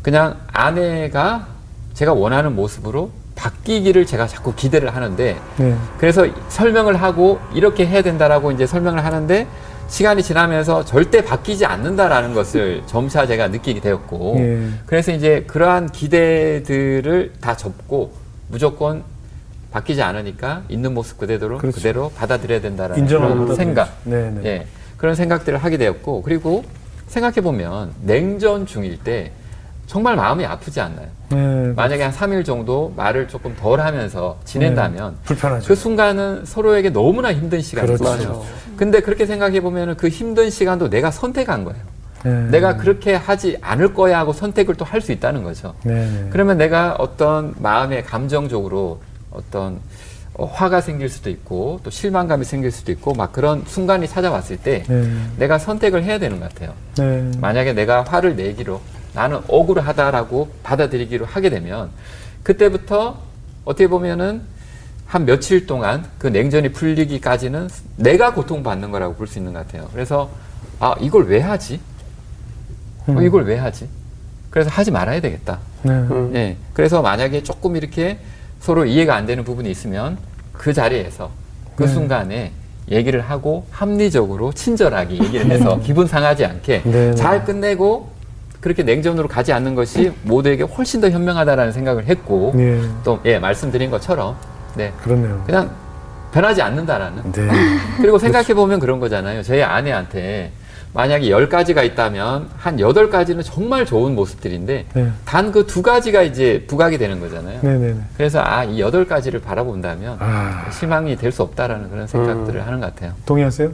Speaker 3: 그냥 아내가 제가 원하는 모습으로 바뀌기를 제가 자꾸 기대를 하는데
Speaker 2: 네.
Speaker 3: 그래서 설명을 하고 이렇게 해야 된다라고 이제 설명을 하는데 시간이 지나면서 절대 바뀌지 않는다라는 것을 점차 제가 느끼게 되었고
Speaker 2: 예.
Speaker 3: 그래서 이제 그러한 기대들을 다 접고 무조건 바뀌지 않으니까 있는 모습 그대로
Speaker 2: 그렇죠.
Speaker 3: 그대로 받아들여야 된다라는 그런. 생각
Speaker 2: 네, 네.
Speaker 3: 예, 그런 생각들을 하게 되었고 그리고 생각해 보면 냉전 중일 때 정말 마음이 아프지 않나요?
Speaker 2: 네.
Speaker 3: 만약에 한 3일 정도 말을 조금 덜 하면서 지낸다면
Speaker 2: 네. 불편하죠.
Speaker 3: 그 순간은 서로에게 너무나 힘든 시간이죠.
Speaker 2: 그렇죠.
Speaker 3: 근데 그렇게 생각해 보면 그 힘든 시간도 내가 선택한 거예요.
Speaker 2: 네.
Speaker 3: 내가 그렇게 하지 않을 거야 하고 선택을 또 할 수 있다는 거죠.
Speaker 2: 네, 네.
Speaker 3: 그러면 내가 어떤 마음의 감정적으로 어떤 어, 화가 생길 수도 있고 또 실망감이 생길 수도 있고 막 그런 순간이 찾아왔을 때
Speaker 2: 네.
Speaker 3: 내가 선택을 해야 되는 것 같아요.
Speaker 2: 네.
Speaker 3: 만약에 내가 화를 내기로 나는 억울하다라고 받아들이기로 하게 되면 그때부터 어떻게 보면은 한 며칠 동안 그 냉전이 풀리기까지는 내가 고통받는 거라고 볼 수 있는 것 같아요. 그래서 아 이걸 왜 하지? 어,
Speaker 2: 음.
Speaker 3: 이걸 왜 하지? 그래서 하지 말아야 되겠다.
Speaker 2: 네.
Speaker 1: 음.
Speaker 3: 예. 그래서 만약에 조금 이렇게 서로 이해가 안 되는 부분이 있으면 그 자리에서 그
Speaker 2: 네.
Speaker 3: 순간에 얘기를 하고 합리적으로 친절하게 얘기를 해서 기분 상하지 않게
Speaker 2: 네, 네.
Speaker 3: 잘 끝내고 그렇게 냉전으로 가지 않는 것이 모두에게 훨씬 더 현명하다라는 생각을 했고
Speaker 2: 네.
Speaker 3: 또 예, 말씀드린 것처럼 네.
Speaker 2: 그렇네요.
Speaker 3: 그냥 변하지 않는다라는
Speaker 2: 네.
Speaker 3: 그리고 생각해 보면 그런 거잖아요. 저희 아내한테 만약에 열 가지가 있다면 한 여덟 가지는 정말 좋은 모습들인데
Speaker 2: 네.
Speaker 3: 단그 두 가지가 이제 부각이 되는 거잖아요.
Speaker 2: 네, 네, 네.
Speaker 3: 그래서 아 이 여덟 가지를 바라본다면
Speaker 2: 아,
Speaker 3: 실망이 될 수 없다라는 그런 생각들을 하는 것 같아요.
Speaker 2: 동의하세요?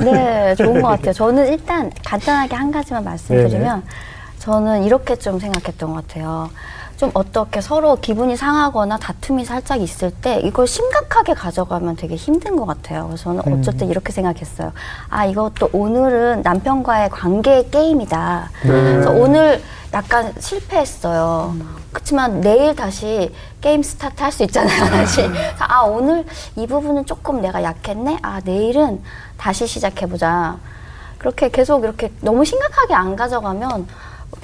Speaker 4: 네, 좋은 것 같아요. 저는 일단 간단하게 한 가지만 말씀드리면 저는 이렇게 좀 생각했던 것 같아요. 좀 어떻게 서로 기분이 상하거나 다툼이 살짝 있을 때 이걸 심각하게 가져가면 되게 힘든 것 같아요. 그래서 저는 어쨌든 이렇게 생각했어요. 아, 이것도 오늘은 남편과의 관계 게임이다. 그래서 오늘 약간 실패했어요. 그렇지만 내일 다시 게임 스타트 할 수 있잖아요, 다시. 그래서 아, 오늘 이 부분은 조금 내가 약했네? 아, 내일은 다시 시작해보자. 그렇게 계속 이렇게 너무 심각하게 안 가져가면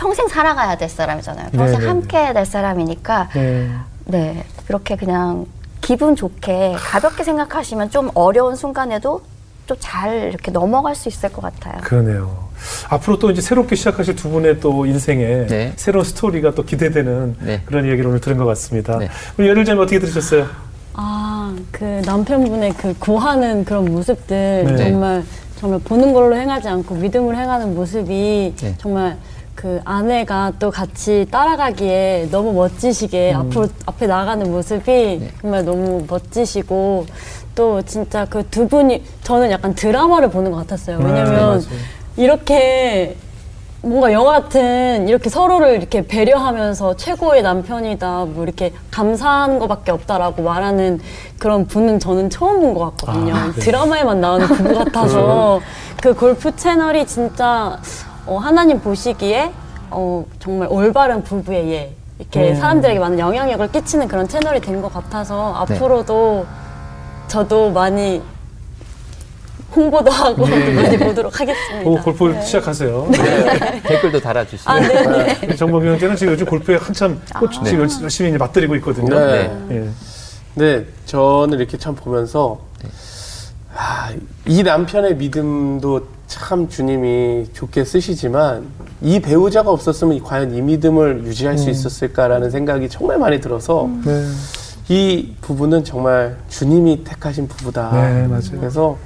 Speaker 4: 평생 살아가야 될 사람이잖아요. 평생
Speaker 2: 네네네.
Speaker 4: 함께 해야 될 사람이니까.
Speaker 2: 네.
Speaker 4: 네. 그렇게 그냥 기분 좋게 가볍게 생각하시면 좀 어려운 순간에도 좀 잘 이렇게 넘어갈 수 있을 것 같아요.
Speaker 2: 그러네요. 앞으로 또 이제 새롭게 시작하실 두 분의 또 인생에
Speaker 3: 네.
Speaker 2: 새로운 스토리가 또 기대되는
Speaker 3: 네.
Speaker 2: 그런 이야기를 오늘 들은 것 같습니다.
Speaker 3: 네.
Speaker 2: 우리 열일자님 어떻게 들으셨어요?
Speaker 5: 아, 그 남편분의 그 구하는 그런 모습들
Speaker 2: 네.
Speaker 5: 정말 정말 보는 걸로 행하지 않고 믿음으로 행하는 모습이
Speaker 3: 네.
Speaker 5: 정말 그 아내가 또 같이 따라가기에 너무 멋지시게
Speaker 2: 음.
Speaker 5: 앞으로 앞에 나가는 모습이 정말 너무 멋지시고 또 진짜 그 두 분이 저는 약간 드라마를 보는 것 같았어요.
Speaker 2: 네,
Speaker 5: 왜냐면
Speaker 2: 맞아요.
Speaker 5: 이렇게 뭔가 영화 같은 이렇게 서로를 이렇게 배려하면서 최고의 남편이다 뭐 이렇게 감사한 것밖에 없다라고 말하는 그런 분은 저는 처음 본 것 같거든요.
Speaker 2: 아, 네.
Speaker 5: 드라마에만 나오는 부부 같아서 그 골프 채널이 진짜 어, 하나님 보시기에 어, 정말 올바른 부부의 예 이렇게
Speaker 2: 음.
Speaker 5: 사람들에게 많은 영향력을 끼치는 그런 채널이 된 것 같아서
Speaker 3: 네.
Speaker 5: 앞으로도 저도 많이 홍보도 하고
Speaker 2: 네.
Speaker 5: 많이 보도록 하겠습니다.
Speaker 2: 오, 골프 시작하세요.
Speaker 3: 네. 댓글도 달아주시고
Speaker 5: 아, 네.
Speaker 2: 우리 정범 형제는 지금 요즘 골프에 한참 꽃
Speaker 3: 네.
Speaker 2: 지금 열심히 이제 맞들이고 있거든요.
Speaker 1: 네.
Speaker 2: 예.
Speaker 1: 네, 저는 이렇게 참 보면서 아, 이 남편의 믿음도 참 주님이 좋게 쓰시지만 이 배우자가 없었으면 이- 과연 이 믿음을 유지할 수 있었을까라는 생각이 정말 많이 들어서
Speaker 2: 네.
Speaker 1: 이 부부는 정말 주님이 택하신 부부다.
Speaker 2: 네, 맞아요.
Speaker 1: 그래서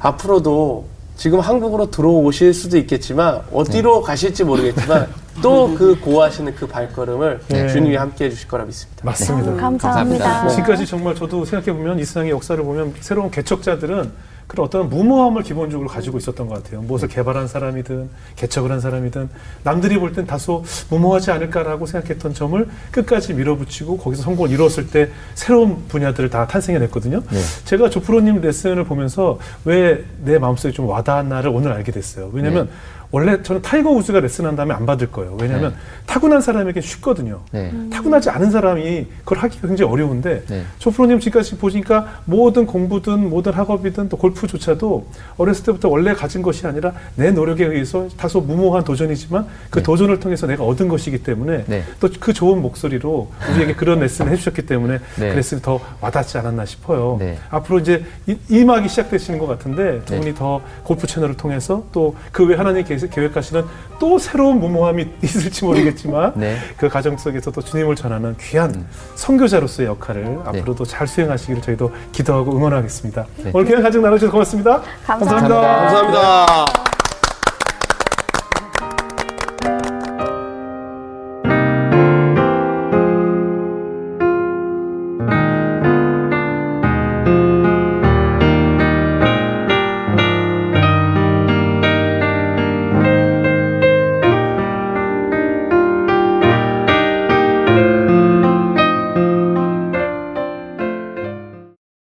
Speaker 1: 앞으로도 지금 한국으로 들어오실 수도 있겠지만 어디로 가실지 모르겠지만 또 그 고하시는 그 발걸음을
Speaker 2: 네.
Speaker 1: 주님이 함께 해주실 거라 믿습니다.
Speaker 2: 맞습니다.
Speaker 4: 음, 감사합니다.
Speaker 3: 감사합니다.
Speaker 2: 지금까지 정말 저도 생각해 보면 이 세상의 역사를 보면 새로운 개척자들은 그런 어떤 무모함을 기본적으로 가지고 있었던 것 같아요. 무엇을 개발한 사람이든 개척을 한 사람이든 남들이 볼 땐 다소 무모하지 않을까라고 생각했던 점을 끝까지 밀어붙이고 거기서 성공을 이루었을 때 새로운 분야들을 다 탄생해냈거든요.
Speaker 3: 네.
Speaker 2: 제가 조프로님 레슨을 보면서 왜 내 마음속에 좀 와닿았나를 오늘 알게 됐어요. 왜냐면 원래 저는 타이거 우즈가 레슨한 다음에 안 받을 거예요. 왜냐하면
Speaker 3: 네.
Speaker 2: 타고난 사람에게 쉽거든요.
Speaker 3: 네.
Speaker 2: 타고나지 않은 사람이 그걸 하기가 굉장히 어려운데
Speaker 3: 네.
Speaker 2: 조프로님 지금까지 보니까 모든 공부든 모든 학업이든 또 골프조차도 어렸을 때부터 원래 가진 것이 아니라 내 노력에 의해서 다소 무모한 도전이지만 그
Speaker 3: 네.
Speaker 2: 도전을 통해서 내가 얻은 것이기 때문에
Speaker 3: 네.
Speaker 2: 또그 좋은 목소리로 우리에게 그런 레슨을 해주셨기 때문에
Speaker 3: 네.
Speaker 2: 그 레슨이 더 와닿지 않았나 싶어요.
Speaker 3: 네.
Speaker 2: 앞으로 이제 이- 이 막이 시작되시는 것 같은데 두
Speaker 3: 네.
Speaker 2: 분이 더 골프 채널을 통해서 또 그 외 하나님 계- 계획하시는 또 새로운 무모함이 있을지 모르겠지만
Speaker 3: 네.
Speaker 2: 그 가정 속에서 또 주님을 전하는 귀한 선교자로서의 역할을 앞으로도 잘 수행하시기를 저희도 기도하고 응원하겠습니다.
Speaker 3: 네.
Speaker 2: 오늘 귀한 가정 나눠주셔서 고맙습니다.
Speaker 4: 감사합니다.
Speaker 2: 감사합니다.
Speaker 1: 감사합니다.